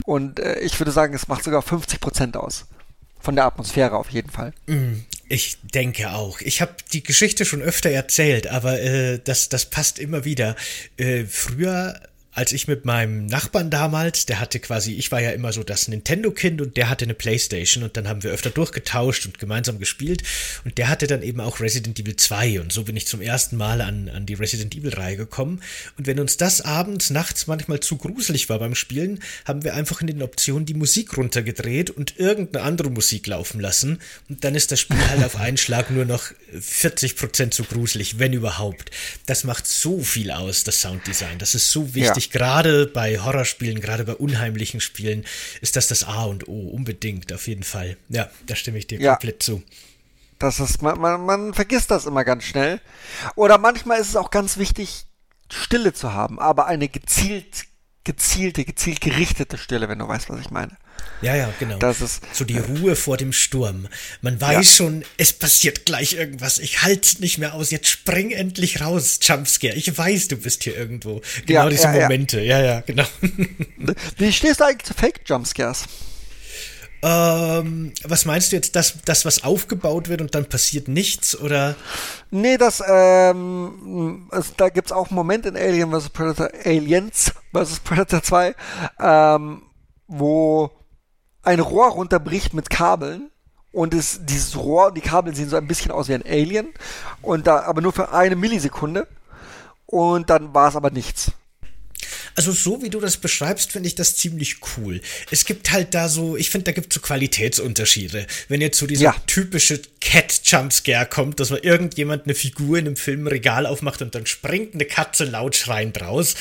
[SPEAKER 2] Und äh, ich würde sagen, es macht sogar 50 Prozent aus. Von der Atmosphäre auf jeden Fall.
[SPEAKER 1] Mm, ich denke auch. Ich habe die Geschichte schon öfter erzählt, aber äh, das, das passt immer wieder. Äh, früher als ich mit meinem Nachbarn damals, der hatte quasi, ich war ja immer so das Nintendo-Kind und der hatte eine Playstation und dann haben wir öfter durchgetauscht und gemeinsam gespielt. Und der hatte dann eben auch Resident Evil 2 und so bin ich zum ersten Mal an, an die Resident Evil-Reihe gekommen. Und wenn uns das abends, nachts manchmal zu gruselig war beim Spielen, haben wir einfach in den Optionen die Musik runtergedreht und irgendeine andere Musik laufen lassen. Und dann ist das Spiel halt auf einen Schlag nur noch 40% zu gruselig, wenn überhaupt. Das macht so viel aus, das Sounddesign, das ist so wichtig. Ja ich gerade bei Horrorspielen, gerade bei unheimlichen Spielen, ist das das A und O, unbedingt, auf jeden Fall. Ja, da stimme ich dir ja. komplett zu.
[SPEAKER 2] Das ist, man, man, man vergisst das immer ganz schnell. Oder manchmal ist es auch ganz wichtig, Stille zu haben, aber eine gezielt, gezielte, gezielt gerichtete Stille, wenn du weißt, was ich meine.
[SPEAKER 1] Ja, ja, genau.
[SPEAKER 2] Das ist,
[SPEAKER 1] so die Ruhe vor dem Sturm. Man weiß ja. schon, es passiert gleich irgendwas. Ich halte nicht mehr aus. Jetzt spring endlich raus, Jumpscare. Ich weiß, du bist hier irgendwo. Genau ja, diese ja, Momente. Ja. ja, genau.
[SPEAKER 2] Wie stehst du eigentlich zu Fake Jumpscares?
[SPEAKER 1] Ähm, was meinst du jetzt, dass das, was aufgebaut wird und dann passiert nichts, oder?
[SPEAKER 2] Nee, das, ähm, es, da gibt's auch einen Moment in Alien vs. Predator, Aliens vs. Predator 2, ähm, wo ein Rohr runterbricht mit Kabeln und es, dieses Rohr, die Kabel sehen so ein bisschen aus wie ein Alien und da aber nur für eine Millisekunde und dann war es aber nichts.
[SPEAKER 1] Also so wie du das beschreibst, finde ich das ziemlich cool. Es gibt halt da so, ich finde, da gibt es so Qualitätsunterschiede. Wenn jetzt so dieser ja. typische Cat-Jumpscare kommt, dass man irgendjemand eine Figur in einem Film Regal aufmacht und dann springt eine Katze laut schreiend raus,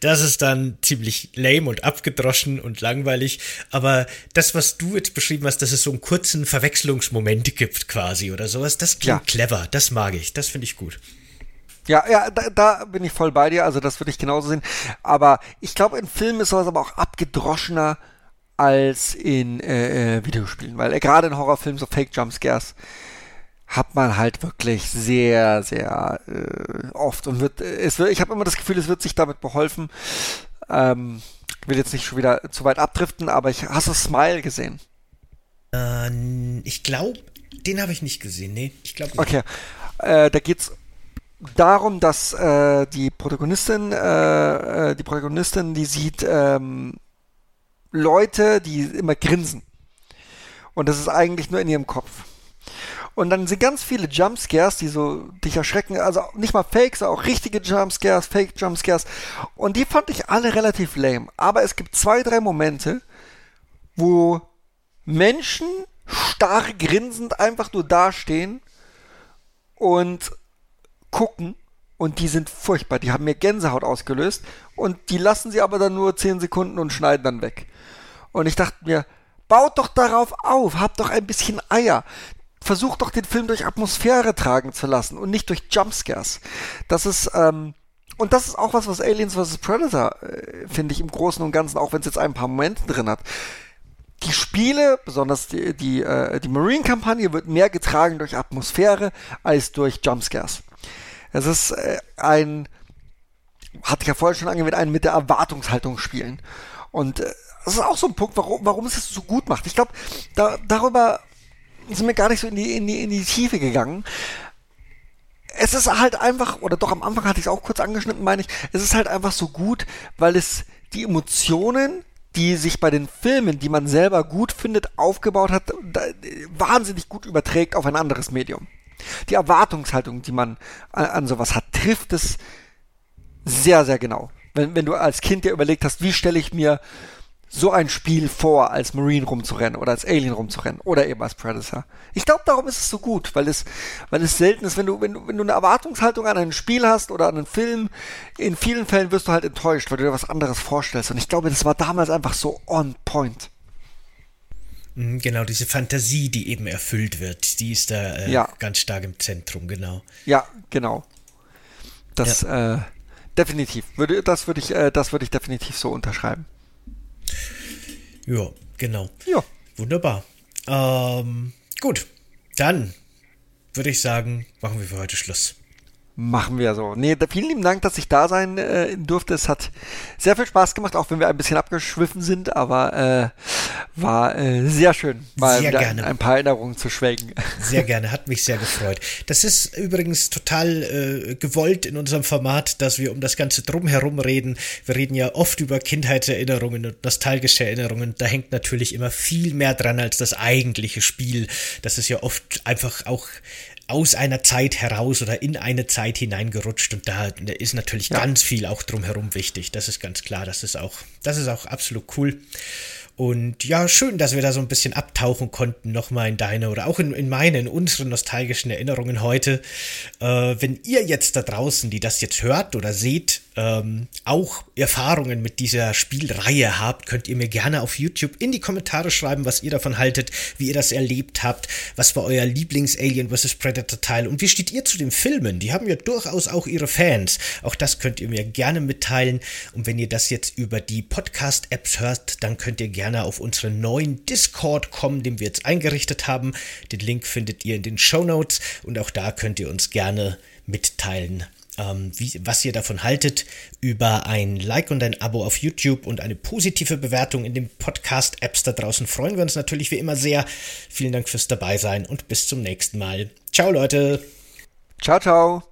[SPEAKER 1] das ist dann ziemlich lame und abgedroschen und langweilig. Aber das, was du jetzt beschrieben hast, dass es so einen kurzen Verwechslungsmoment gibt quasi oder sowas, das klingt ja. clever. Das mag ich. Das finde ich gut.
[SPEAKER 2] Ja, ja, da, da bin ich voll bei dir, also das würde ich genauso sehen. Aber ich glaube, in Filmen ist sowas aber auch abgedroschener als in äh, äh Videospielen, weil äh, gerade in Horrorfilmen so Fake Jumpscares hat man halt wirklich sehr, sehr äh, oft und wird, äh, es wird, ich habe immer das Gefühl, es wird sich damit beholfen. Ähm, will jetzt nicht schon wieder zu weit abdriften, aber ich hast du Smile gesehen?
[SPEAKER 1] Äh, ich glaube, Den habe ich nicht gesehen, nee, ich glaube nicht.
[SPEAKER 2] Okay, äh, da geht's darum, dass äh, die Protagonistin, äh, äh, die Protagonistin, die sieht ähm, Leute, die immer grinsen. Und das ist eigentlich nur in ihrem Kopf. Und dann sind ganz viele Jumpscares, die so dich erschrecken. Also nicht mal Fakes, auch richtige Jumpscares, Fake Jumpscares. Und die fand ich alle relativ lame. Aber es gibt zwei, drei Momente, wo Menschen starr grinsend einfach nur dastehen und gucken und die sind furchtbar. Die haben mir Gänsehaut ausgelöst und die lassen sie aber dann nur 10 Sekunden und schneiden dann weg. Und ich dachte mir, baut doch darauf auf, habt doch ein bisschen Eier. Versucht doch den Film durch Atmosphäre tragen zu lassen und nicht durch Jumpscares. Das ist, ähm, und das ist auch was, was Aliens vs. Predator, äh, finde ich im Großen und Ganzen, auch wenn es jetzt ein paar Momente drin hat. Die Spiele, besonders die, die, äh, die Marine-Kampagne, wird mehr getragen durch Atmosphäre als durch Jumpscares. Es ist äh, ein, hatte ich ja vorher schon angewählt, ein mit der Erwartungshaltung spielen. Und äh, das ist auch so ein Punkt, warum, warum es es so gut macht. Ich glaube, da, darüber sind wir gar nicht so in die, in die, in die Tiefe gegangen. Es ist halt einfach, oder doch am Anfang hatte ich es auch kurz angeschnitten, meine ich, es ist halt einfach so gut, weil es die Emotionen, die sich bei den Filmen, die man selber gut findet, aufgebaut hat, wahnsinnig gut überträgt auf ein anderes Medium die Erwartungshaltung, die man an, an sowas hat, trifft es sehr, sehr genau. Wenn, wenn du als Kind dir überlegt hast, wie stelle ich mir so ein Spiel vor, als Marine rumzurennen oder als Alien rumzurennen oder eben als Predator. Ich glaube, darum ist es so gut, weil es, weil es selten ist, wenn du, wenn du, wenn du eine Erwartungshaltung an ein Spiel hast oder an einen Film, in vielen Fällen wirst du halt enttäuscht, weil du dir was anderes vorstellst. Und ich glaube, das war damals einfach so on point.
[SPEAKER 1] Mhm, genau, diese Fantasie, die eben erfüllt wird, die ist da äh, ja. ganz stark im Zentrum, genau.
[SPEAKER 2] Ja, genau. Das ja. äh, definitiv. Würde, das würde ich, äh, das würde ich definitiv so unterschreiben.
[SPEAKER 1] Ja, genau.
[SPEAKER 2] Ja.
[SPEAKER 1] Wunderbar. Ähm, gut, dann würde ich sagen, machen wir für heute Schluss.
[SPEAKER 2] Machen wir so. Nee, vielen lieben Dank, dass ich da sein äh, durfte. Es hat sehr viel Spaß gemacht, auch wenn wir ein bisschen abgeschwiffen sind, aber äh, war äh, sehr schön, mal sehr gerne. ein paar Erinnerungen zu schwelgen.
[SPEAKER 1] Sehr gerne, hat mich sehr gefreut. Das ist übrigens total äh, gewollt in unserem Format, dass wir um das Ganze drumherum reden. Wir reden ja oft über Kindheitserinnerungen und nostalgische Erinnerungen. Da hängt natürlich immer viel mehr dran als das eigentliche Spiel. Das ist ja oft einfach auch aus einer Zeit heraus oder in eine Zeit hineingerutscht und da ist natürlich ja. ganz viel auch drumherum wichtig. Das ist ganz klar. Das ist auch, das ist auch absolut cool. Und ja, schön, dass wir da so ein bisschen abtauchen konnten, nochmal in deine oder auch in, in meine, in unsere nostalgischen Erinnerungen heute. Äh, wenn ihr jetzt da draußen, die das jetzt hört oder seht, ähm, auch Erfahrungen mit dieser Spielreihe habt, könnt ihr mir gerne auf YouTube in die Kommentare schreiben, was ihr davon haltet, wie ihr das erlebt habt, was war euer Lieblings-Alien vs. Predator-Teil und wie steht ihr zu den Filmen? Die haben ja durchaus auch ihre Fans. Auch das könnt ihr mir gerne mitteilen. Und wenn ihr das jetzt über die Podcast-Apps hört, dann könnt ihr gerne auf unseren neuen Discord kommen, den wir jetzt eingerichtet haben. Den Link findet ihr in den Show Notes und auch da könnt ihr uns gerne mitteilen, ähm, wie, was ihr davon haltet, über ein Like und ein Abo auf YouTube und eine positive Bewertung in den Podcast-Apps da draußen freuen wir uns natürlich wie immer sehr. Vielen Dank fürs Dabeisein und bis zum nächsten Mal. Ciao Leute.
[SPEAKER 2] Ciao, ciao.